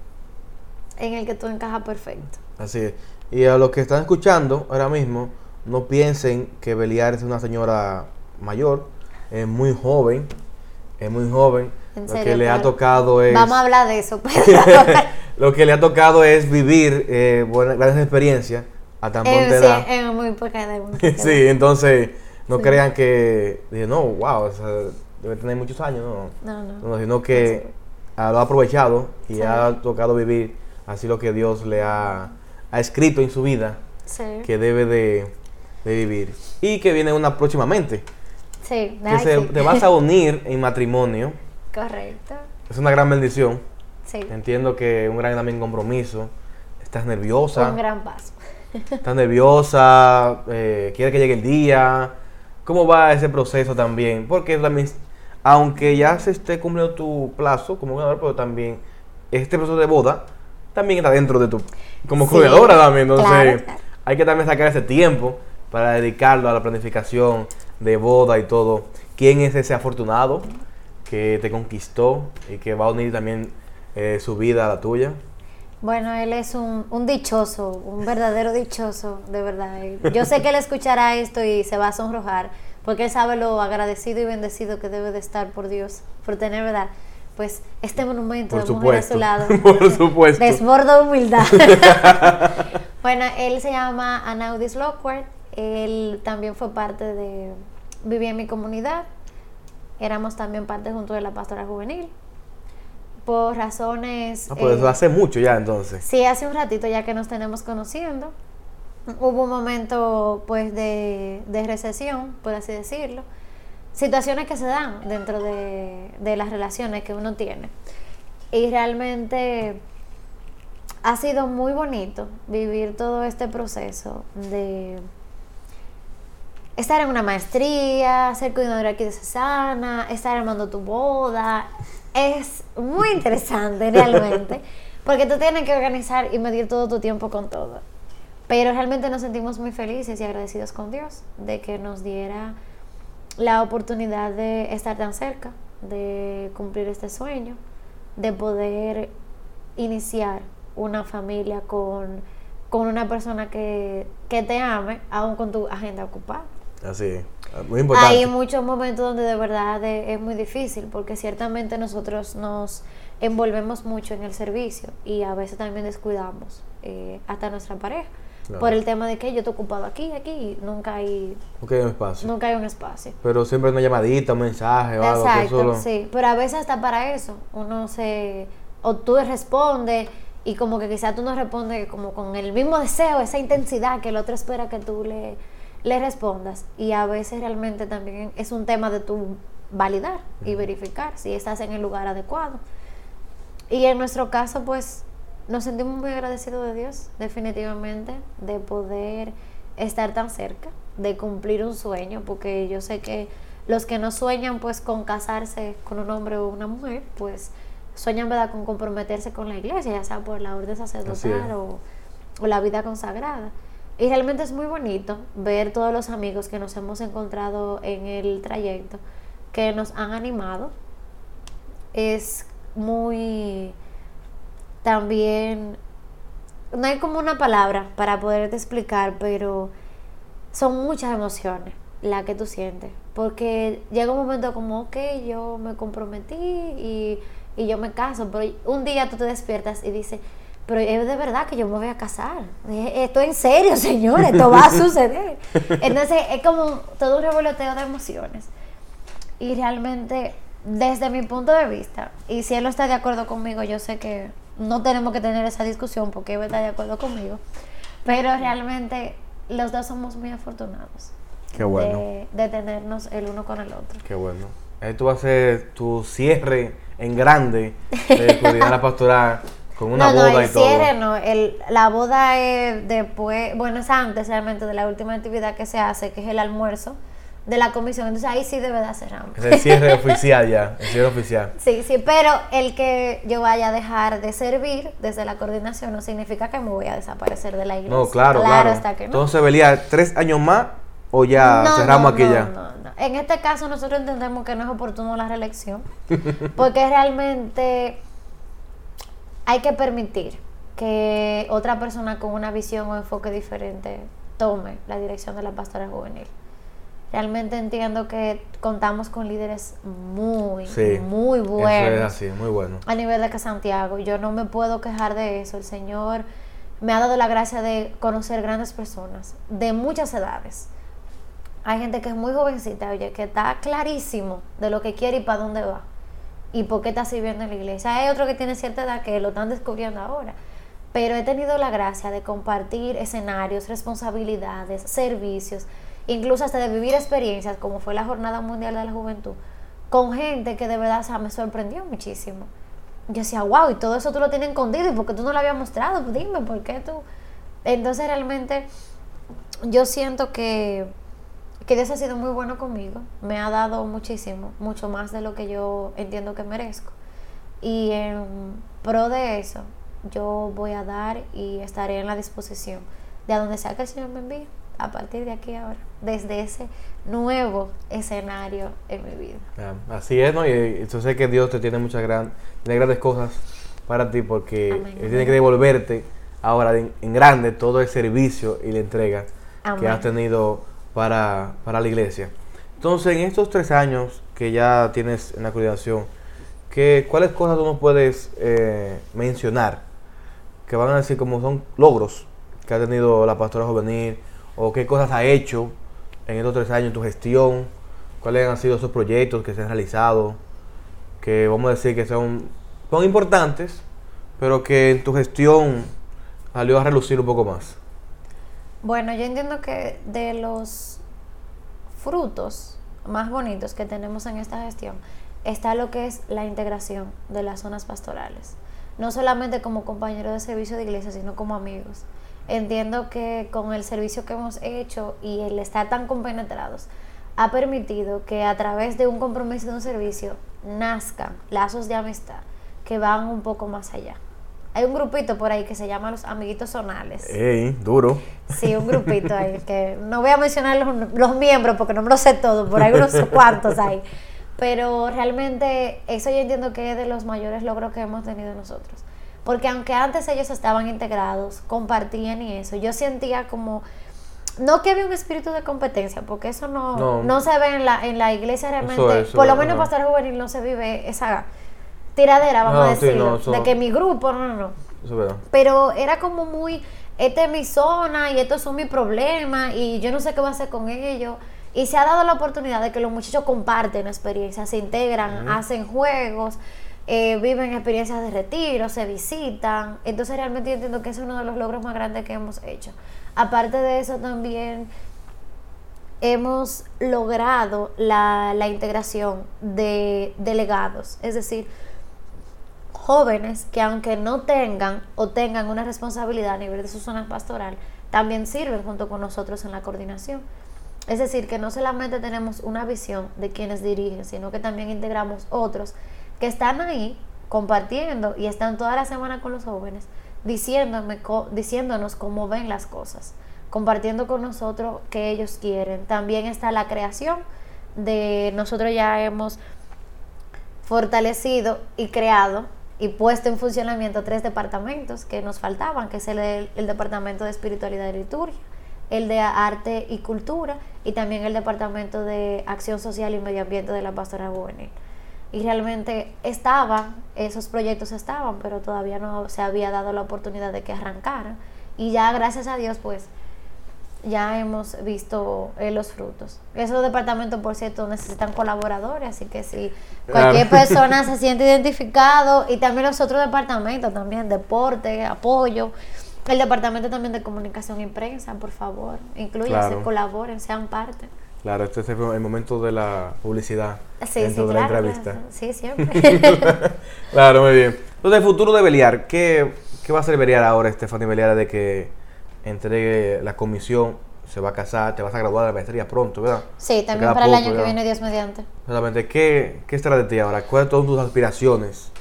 en el que tú encajas perfecto. Así es. Y a los que están escuchando ahora mismo, no piensen que Beliar es una señora mayor, es muy joven, es muy joven. En lo que le ha tocado es... Vamos a hablar de eso, lo que le ha tocado es vivir eh, buenas, grandes experiencias a tan pronta sí, edad. en muy poca edad. sí, entonces no crean que, dije, no, wow, o sea, debe tener muchos años, no. No, no. No, sino que lo ha aprovechado y Sí. ha tocado vivir así lo que Dios le ha, ha escrito en su vida Sí, que debe de, de vivir. Y que viene una próximamente. sí, Que se- te vas a unir en matrimonio. Correcto. Es una gran bendición. Sí, Entiendo que un gran también compromiso. Estás nerviosa. un gran paso. Estás nerviosa. Eh, quieres que llegue el día. ¿Cómo va ese proceso también? Porque también, aunque ya se esté cumpliendo tu plazo como cuidadora, pero también este proceso de boda también está dentro de tu. Como Sí, cuidadora también. Entonces, claro, claro. hay que también sacar ese tiempo para dedicarlo a la planificación de boda y todo. ¿Quién es ese afortunado que te conquistó y que va a unir también eh, su vida a la tuya? Bueno, él es un, un dichoso, un verdadero dichoso, de verdad. Yo sé que él escuchará esto y se va a sonrojar, porque él sabe lo agradecido y bendecido que debe de estar por Dios, por tener, ¿verdad? Pues este monumento Por de mujer a su supuesto, lado. por supuesto. Desborda humildad. bueno, él se llama Anaudis Lockhart. Él también fue parte de. Vivía en mi comunidad. Éramos también parte junto de la pastora juvenil. Por razones. Ah, pues eh, hace mucho ya entonces. Sí, hace un ratito ya que nos tenemos conociendo. Hubo un momento pues de, de recesión, por así decirlo. Situaciones que se dan dentro de, de las relaciones que uno tiene. Y realmente ha sido muy bonito vivir todo este proceso de estar en una maestría, ser cuidadora aquí de Cesana, estar armando tu boda. Es muy interesante realmente, porque tú tienes que organizar y medir todo tu tiempo con todo. Pero realmente nos sentimos muy felices y agradecidos con Dios de que nos diera la oportunidad de estar tan cerca, de cumplir este sueño, de poder iniciar una familia con, con una persona que, que te ame, aún con tu agenda ocupada. Así, muy importante. Hay muchos momentos donde de verdad de- es muy difícil porque ciertamente nosotros nos envolvemos mucho en el servicio y a veces también descuidamos eh, hasta nuestra pareja Claro. por el tema de que yo estoy ocupado aquí, aquí y nunca hay, Ok, hay un espacio. nunca hay un espacio. Pero siempre una llamadita, un mensaje o algo Exacto, solo... sí, pero a veces hasta para eso uno se o tú respondes y como que quizás tú no respondes como con el mismo deseo, esa intensidad que el otro espera que tú le, le respondas y a veces realmente también es un tema de tu validar y verificar si estás en el lugar adecuado. Y en nuestro caso pues nos sentimos muy agradecidos de Dios, definitivamente, de poder estar tan cerca, de cumplir un sueño, porque yo sé que los que no sueñan pues con casarse con un hombre o una mujer, pues sueñan verdad con comprometerse con la iglesia, ya sea por la orden sacerdotal o, o la vida consagrada. Y realmente es muy bonito ver todos los amigos que nos hemos encontrado en el trayecto, que nos han animado. Es muy también no hay como una palabra para poderte explicar, pero son muchas emociones las que tú sientes. Porque llega un momento como, ok, yo me comprometí y, y yo me caso, pero un día tú te despiertas y dices, pero es de verdad que yo me voy a casar. Esto en serio, señor, esto va a suceder. Entonces es como todo un revoloteo de emociones. Y realmente, desde mi punto de vista, y si él no está de acuerdo conmigo, yo sé que no tenemos que tener esa discusión porque él está de acuerdo conmigo, pero realmente los dos somos muy afortunados. Qué bueno. De, tenernos el uno con el otro. Qué bueno. Tú vas a hacer tu cierre en grande de coordinar la pastoral con una boda no, el y todo. Cierre, no, el, la boda es después, bueno, es antes realmente de la última actividad que se hace, que es el almuerzo de la comisión. Entonces ahí sí de verdad cerramos. Es el cierre oficial ya, el cierre oficial. Sí, sí, pero el que yo vaya a dejar de servir desde la coordinación no significa que me voy a desaparecer de la iglesia. No, claro, claro. Hasta que no. Entonces, Belia, ¿tres años más o ya cerramos aquí ya? No, no. En este caso nosotros entendemos que no es oportuno la reelección, porque realmente hay que permitir que otra persona con una visión o enfoque diferente tome la dirección de la pastora juvenil realmente entiendo que contamos con líderes muy, muy buenos. Eso es así, muy bueno. A nivel de que Santiago, yo no me puedo quejar de eso. El Señor me ha dado la gracia de conocer grandes personas de muchas edades. Hay gente que es muy jovencita, oye, que está clarísimo de lo que quiere y para dónde va. Y por qué está sirviendo en la iglesia. Hay otro que tiene cierta edad que lo están descubriendo ahora. Pero he tenido la gracia de compartir escenarios, responsabilidades, servicios incluso hasta de vivir experiencias como fue la Jornada Mundial de la Juventud, con gente que de verdad me sorprendió muchísimo. Yo decía, wow, y todo eso tú lo tienes escondido, ¿y por qué tú no lo habías mostrado? Pues dime, ¿por qué tú? Entonces realmente yo siento que, que Dios ha sido muy bueno conmigo, me ha dado muchísimo, mucho más de lo que yo entiendo que merezco. Y en pro de eso, yo voy a dar y estaré en la disposición de donde sea que el Señor me envíe a partir de aquí ahora, desde ese nuevo escenario en mi vida. así es, ¿no? Y yo sé que Dios te tiene muchas gran, grandes cosas para ti porque Él tiene que devolverte ahora en, grande todo el servicio y la entrega que has tenido para, la iglesia. Entonces, en estos tres años que ya tienes en la coordinación, ¿qué, ¿cuáles cosas tú nos puedes eh, mencionar que van a decir como son logros que ha tenido la pastora juvenil o qué cosas ha hecho en estos tres años tu gestión, cuáles han sido esos proyectos que se han realizado, que vamos a decir que son, son importantes, pero que en tu gestión salió a relucir un poco más. Bueno, yo entiendo que de los frutos más bonitos que tenemos en esta gestión está lo que es la integración de las zonas pastorales. No solamente como compañeros de servicio de iglesia, sino como amigos entiendo que con el servicio que hemos hecho y el estar tan compenetrados, ha permitido que a través de un compromiso de un servicio nazcan lazos de amistad que van un poco más allá. Hay un grupito por ahí que se llama los amiguitos zonales. ¡Ey! Duro. Sí, un grupito ahí que no voy a mencionar los, los miembros porque no me lo sé todo, por ahí unos cuantos hay. Pero realmente eso yo entiendo que es de los mayores logros que hemos tenido nosotros porque aunque antes ellos estaban integrados, compartían y eso, yo sentía como, no que había un espíritu de competencia, porque eso no, no. se ve en la, en la iglesia realmente, por lo menos en Pastor Juvenil no se vive esa tiradera, vamos a decirlo, de que mi grupo, no, no, no. Pero era como muy, esta es mi zona y estos son mis problemas y yo no sé qué voy a hacer con ellos. Y se ha dado la oportunidad de que los muchachos comparten experiencias, se integran, hacen juegos. Eh, viven experiencias de retiro, se visitan. Entonces realmente yo entiendo que es uno de los logros más grandes que hemos hecho. Aparte de eso también hemos logrado la, la integración de delegados, es decir, jóvenes que aunque no tengan o tengan una responsabilidad a nivel de su zona pastoral, también sirven junto con nosotros en la coordinación. Es decir, que no solamente tenemos una visión de quienes dirigen, sino que también integramos otros que están ahí compartiendo y están toda la semana con los jóvenes diciéndome, diciéndonos cómo ven las cosas, compartiendo con nosotros qué ellos quieren. También está la creación de nosotros ya hemos fortalecido y creado y puesto en funcionamiento tres departamentos que nos faltaban, que es el, el departamento de espiritualidad y liturgia, el de arte y cultura y también el departamento de acción social y medio ambiente de la pastora juvenil. Y realmente estaban, esos proyectos estaban, pero todavía no se había dado la oportunidad de que arrancaran. Y ya gracias a Dios, pues, ya hemos visto eh, los frutos. Esos departamentos, por cierto, necesitan colaboradores, así que si cualquier persona se siente identificado, y también los otros departamentos, también deporte, apoyo, el departamento también de comunicación y prensa, por favor, incluyanse, colaboren, sean parte. Claro, este es el momento de la publicidad dentro de la entrevista. Sí, siempre. claro, muy bien. Entonces, el futuro de Beliar, ¿qué, qué va a hacer Beliar ahora, Stephanie Beliar, de que entregue la comisión, se va a casar, te vas a graduar de la maestría pronto, ¿verdad? Sí, también para el año que viene, Dios mediante. Exactamente. ¿Qué, qué estará de ti ahora? ¿Cuáles son tus aspiraciones?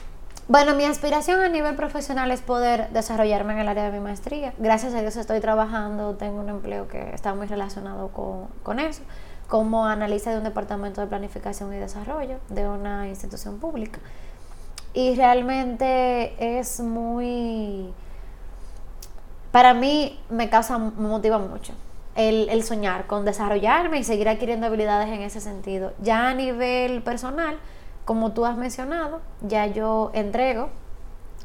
Bueno, mi aspiración a nivel profesional es poder desarrollarme en el área de mi maestría. Gracias a Dios estoy trabajando, tengo un empleo que está muy relacionado con, con eso, como analista de un departamento de planificación y desarrollo de una institución pública. Y realmente es muy para mí me causa, me motiva mucho el, soñar con desarrollarme y seguir adquiriendo habilidades en ese sentido. Ya a nivel personal, como tú has mencionado, ya yo entrego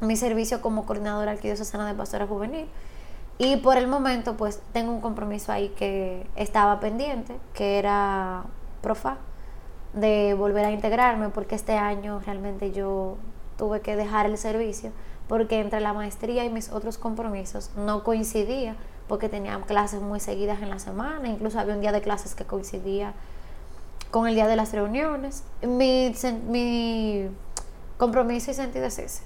mi servicio como coordinadora arquidiocesana de pastora juvenil. Y por el momento, pues tengo un compromiso ahí que estaba pendiente, que era profa, de volver a integrarme, porque este año realmente yo tuve que dejar el servicio porque entre la maestría y mis otros compromisos no coincidía, porque tenía clases muy seguidas en la semana, incluso había un día de clases que coincidía con el día de las reuniones. Mi, mi compromiso y sentido es ese,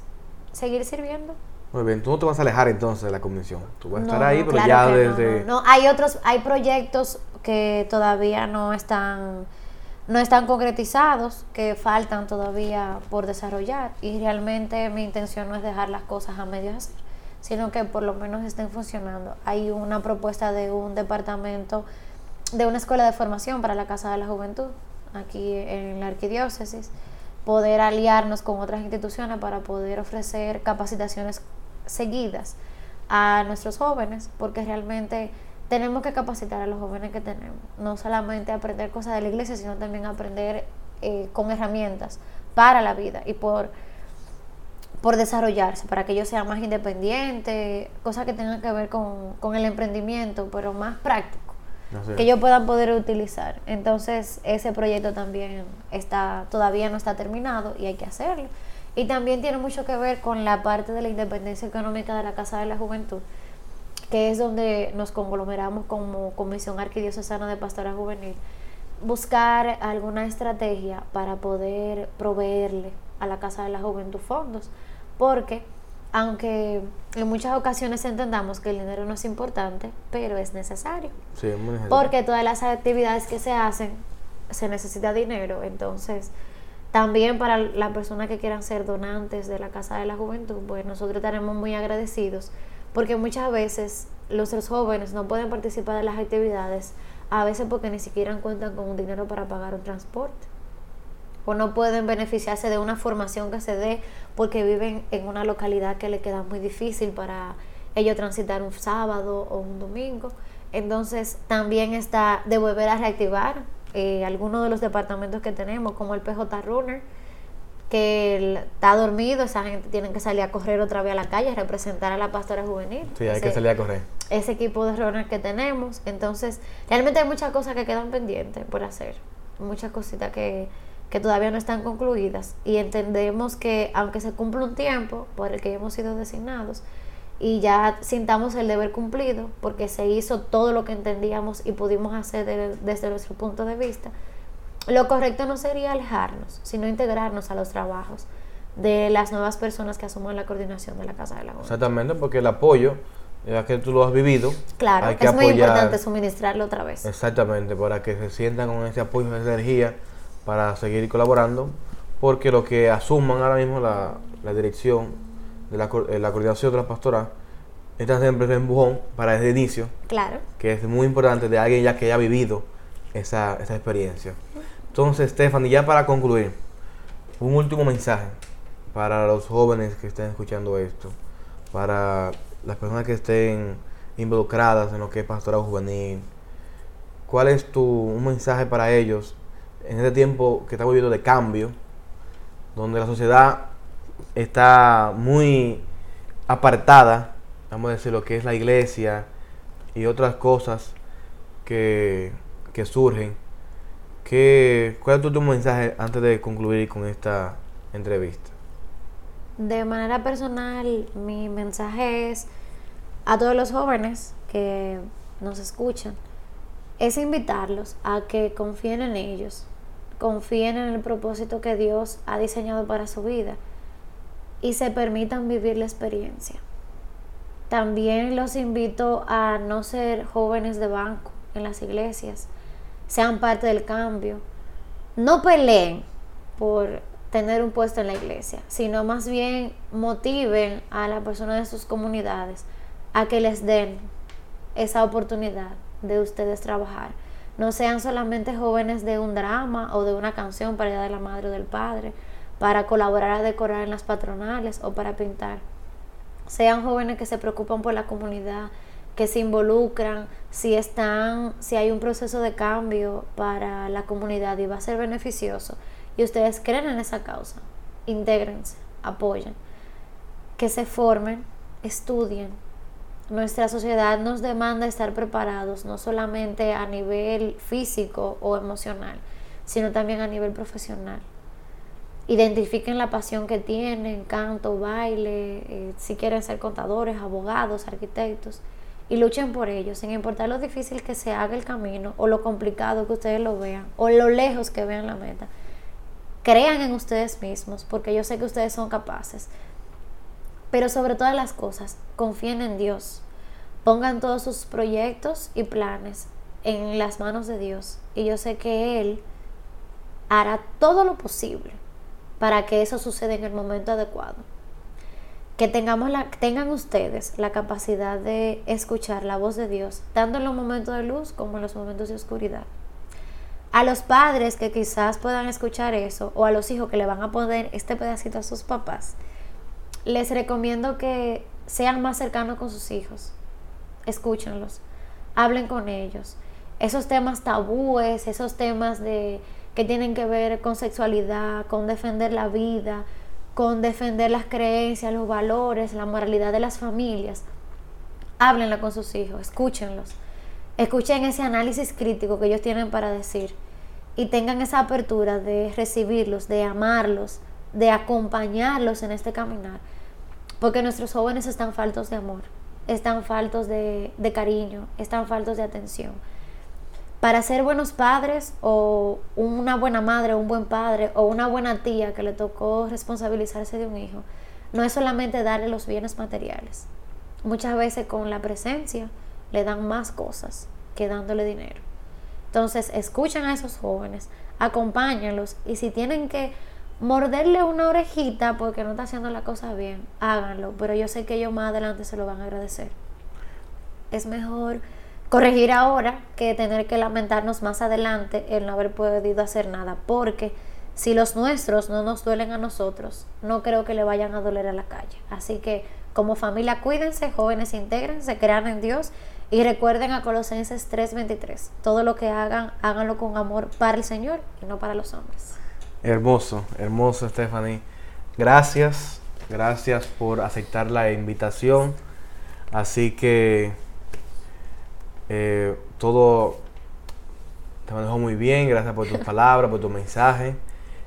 seguir sirviendo. Muy bien, tú no te vas a alejar entonces de la comisión, tú vas a estar ahí, pero ya desde... no, hay otros, hay proyectos que todavía no están no están concretizados, que faltan todavía por desarrollar y realmente mi intención no es dejar las cosas a medio hacer, sino que por lo menos estén funcionando. Hay una propuesta de un departamento, de una escuela de formación para la Casa de la Juventud, aquí en la arquidiócesis, poder aliarnos con otras instituciones para poder ofrecer capacitaciones seguidas a nuestros jóvenes, porque realmente tenemos que capacitar a los jóvenes que tenemos, no solamente aprender cosas de la iglesia, sino también aprender eh, con herramientas para la vida y por, por desarrollarse, para que ellos sean más independientes, cosas que tengan que ver con, el emprendimiento, pero más práctico, que ellos puedan poder utilizar. Entonces, ese proyecto también está todavía no está terminado y hay que hacerlo. Y también tiene mucho que ver con la parte de la independencia económica de la Casa de la Juventud que es donde nos conglomeramos como Comisión Arquidiocesana de Pastora Juvenil, buscar alguna estrategia para poder proveerle a la Casa de la Juventud fondos, porque aunque en muchas ocasiones entendamos que el dinero no es importante, pero es necesario. Sí, muy necesario. Porque todas las actividades que se hacen se necesita dinero, entonces también para las personas que quieran ser donantes de la Casa de la Juventud, pues nosotros estaremos muy agradecidos porque muchas veces los jóvenes no pueden participar de las actividades, a veces porque ni siquiera cuentan con un dinero para pagar un transporte, o no pueden beneficiarse de una formación que se dé porque viven en una localidad que le queda muy difícil para ellos transitar un sábado o un domingo. Entonces también está de volver a reactivar eh, algunos de los departamentos que tenemos, como el PJ Runner, que está dormido, esa gente tiene que salir a correr otra vez a la calle, a representar a la pastora juvenil. Sí, hay que salir a correr. Ese equipo de runners que tenemos. Entonces, realmente hay muchas cosas que quedan pendientes por hacer. Muchas cositas que, que todavía no están concluidas. Y entendemos que, aunque se cumple un tiempo por el que hemos sido designados, y ya sintamos el deber cumplido, porque se hizo todo lo que entendíamos y pudimos hacer desde nuestro punto de vista, lo correcto no sería alejarnos, sino integrarnos a los trabajos de las nuevas personas que asuman la coordinación de la Casa de la Juventud. Exactamente, porque el apoyo, ya que tú lo has vivido, claro, hay que es muy importante suministrarlo otra vez. Exactamente, para que se sientan con ese apoyo, esa energía para seguir colaborando, porque lo que asuman ahora mismo la, dirección de la, eh, la, coordinación de la pastora está siempre en empujón para ese inicio, claro. que es muy importante de alguien ya que haya vivido esa, esa experiencia. Entonces, Stephanie, ya para concluir, un último mensaje para los jóvenes que estén escuchando esto, para las personas que estén involucradas en lo que es pastorado juvenil. ¿Cuál es tu un mensaje para ellos en este tiempo que estamos viviendo de cambio, donde la sociedad está muy apartada, vamos a decir, lo que es la iglesia y otras cosas que, que surgen? ¿Qué, ¿Cuál es tu mensaje antes de concluir con esta entrevista? De manera personal, mi mensaje es a todos los jóvenes que nos escuchan, es invitarlos a que confíen en ellos, confíen en el propósito que Dios ha diseñado para su vida y se permitan vivir la experiencia. También los invito a no ser jóvenes de banco en las iglesias, sean parte del cambio. No peleen por tener un puesto en la iglesia, sino más bien motiven a la persona de sus comunidades a que les den esa oportunidad de ustedes trabajar. No sean solamente jóvenes de un drama o de una canción para ir de la madre o del padre, para colaborar a decorar en las patronales o para pintar. Sean jóvenes que se preocupan por la comunidad, que se involucran, si están, si hay un proceso de cambio para la comunidad y va a ser beneficioso y ustedes creen en esa causa, intégrense, apoyen, que se formen, estudien. Nuestra sociedad nos demanda estar preparados no solamente a nivel físico o emocional, sino también a nivel profesional. Identifiquen la pasión que tienen, canto, baile, eh, si quieren ser contadores, abogados, arquitectos y luchen por ello, sin importar lo difícil que se haga el camino o lo complicado que ustedes lo vean o lo lejos que vean la meta. Crean en ustedes mismos, porque yo sé que ustedes son capaces. Pero sobre todas las cosas, confíen en Dios. Pongan todos sus proyectos y planes en las manos de Dios. Y yo sé que Él hará todo lo posible para que eso suceda en el momento adecuado que tengamos la, tengan ustedes la capacidad de escuchar la voz de Dios, tanto en los momentos de luz como en los momentos de oscuridad. A los padres que quizás puedan escuchar eso, o a los hijos que le van a poner este pedacito a sus papás, les recomiendo que sean más cercanos con sus hijos. Escúchenlos, hablen con ellos. Esos temas tabúes, esos temas de que tienen que ver con sexualidad, con defender la vida, con defender las creencias, los valores, la moralidad de las familias. Háblenlo con sus hijos, escúchenlos. Escuchen ese análisis crítico que ellos tienen para decir y tengan esa apertura de recibirlos, de amarlos, de acompañarlos en este caminar. Porque nuestros jóvenes están faltos de amor, están faltos de, de cariño, están faltos de atención para ser buenos padres o una buena madre un buen padre o una buena tía que le tocó responsabilizarse de un hijo, no es solamente darle los bienes materiales. Muchas veces con la presencia le dan más cosas que dándole dinero. Entonces, escuchen a esos jóvenes, acompáñenlos y si tienen que morderle una orejita porque no está haciendo la cosa bien, háganlo, pero yo sé que ellos más adelante se lo van a agradecer. Es mejor corregir ahora que tener que lamentarnos más adelante el no haber podido hacer nada, porque si los nuestros no nos duelen a nosotros, no creo que le vayan a doler a la calle. Así que como familia cuídense, jóvenes intégrense, crean en Dios y recuerden a Colosenses 3:23, todo lo que hagan, háganlo con amor para el Señor y no para los hombres. Hermoso, hermoso Stephanie. Gracias, gracias por aceptar la invitación. Así que eh, todo te manejó muy bien, gracias por tus palabras, por tu mensaje.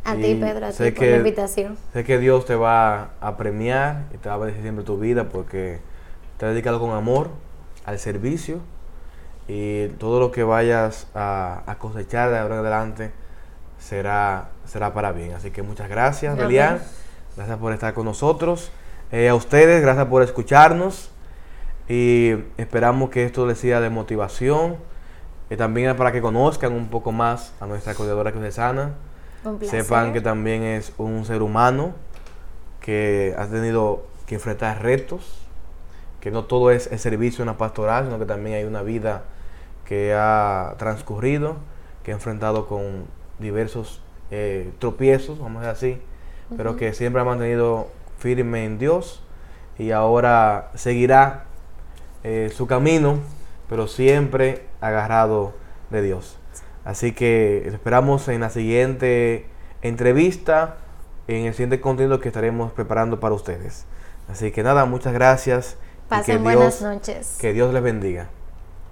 A ti, Pedro, a ti por la invitación. Sé que Dios te va a premiar y te va a bendecir siempre tu vida porque te has dedicado con amor al servicio y todo lo que vayas a, cosechar de ahora en adelante será, será para bien. Así que muchas gracias, Belian. Gracias por estar con nosotros. Eh, a ustedes, gracias por escucharnos. Y esperamos que esto les sea de motivación. Y también para que conozcan un poco más a nuestra coordinadora sana Sepan que también es un ser humano que ha tenido que enfrentar retos, que no todo es el servicio en la pastoral, sino que también hay una vida que ha transcurrido, que ha enfrentado con diversos eh, tropiezos, vamos a decir así, pero que siempre ha mantenido firme en Dios y ahora seguirá eh, su camino, pero siempre agarrado de Dios. Así que esperamos en la siguiente entrevista, en el siguiente contenido que estaremos preparando para ustedes. Así que nada, muchas gracias. Pasen buenas noches. Que Dios les bendiga.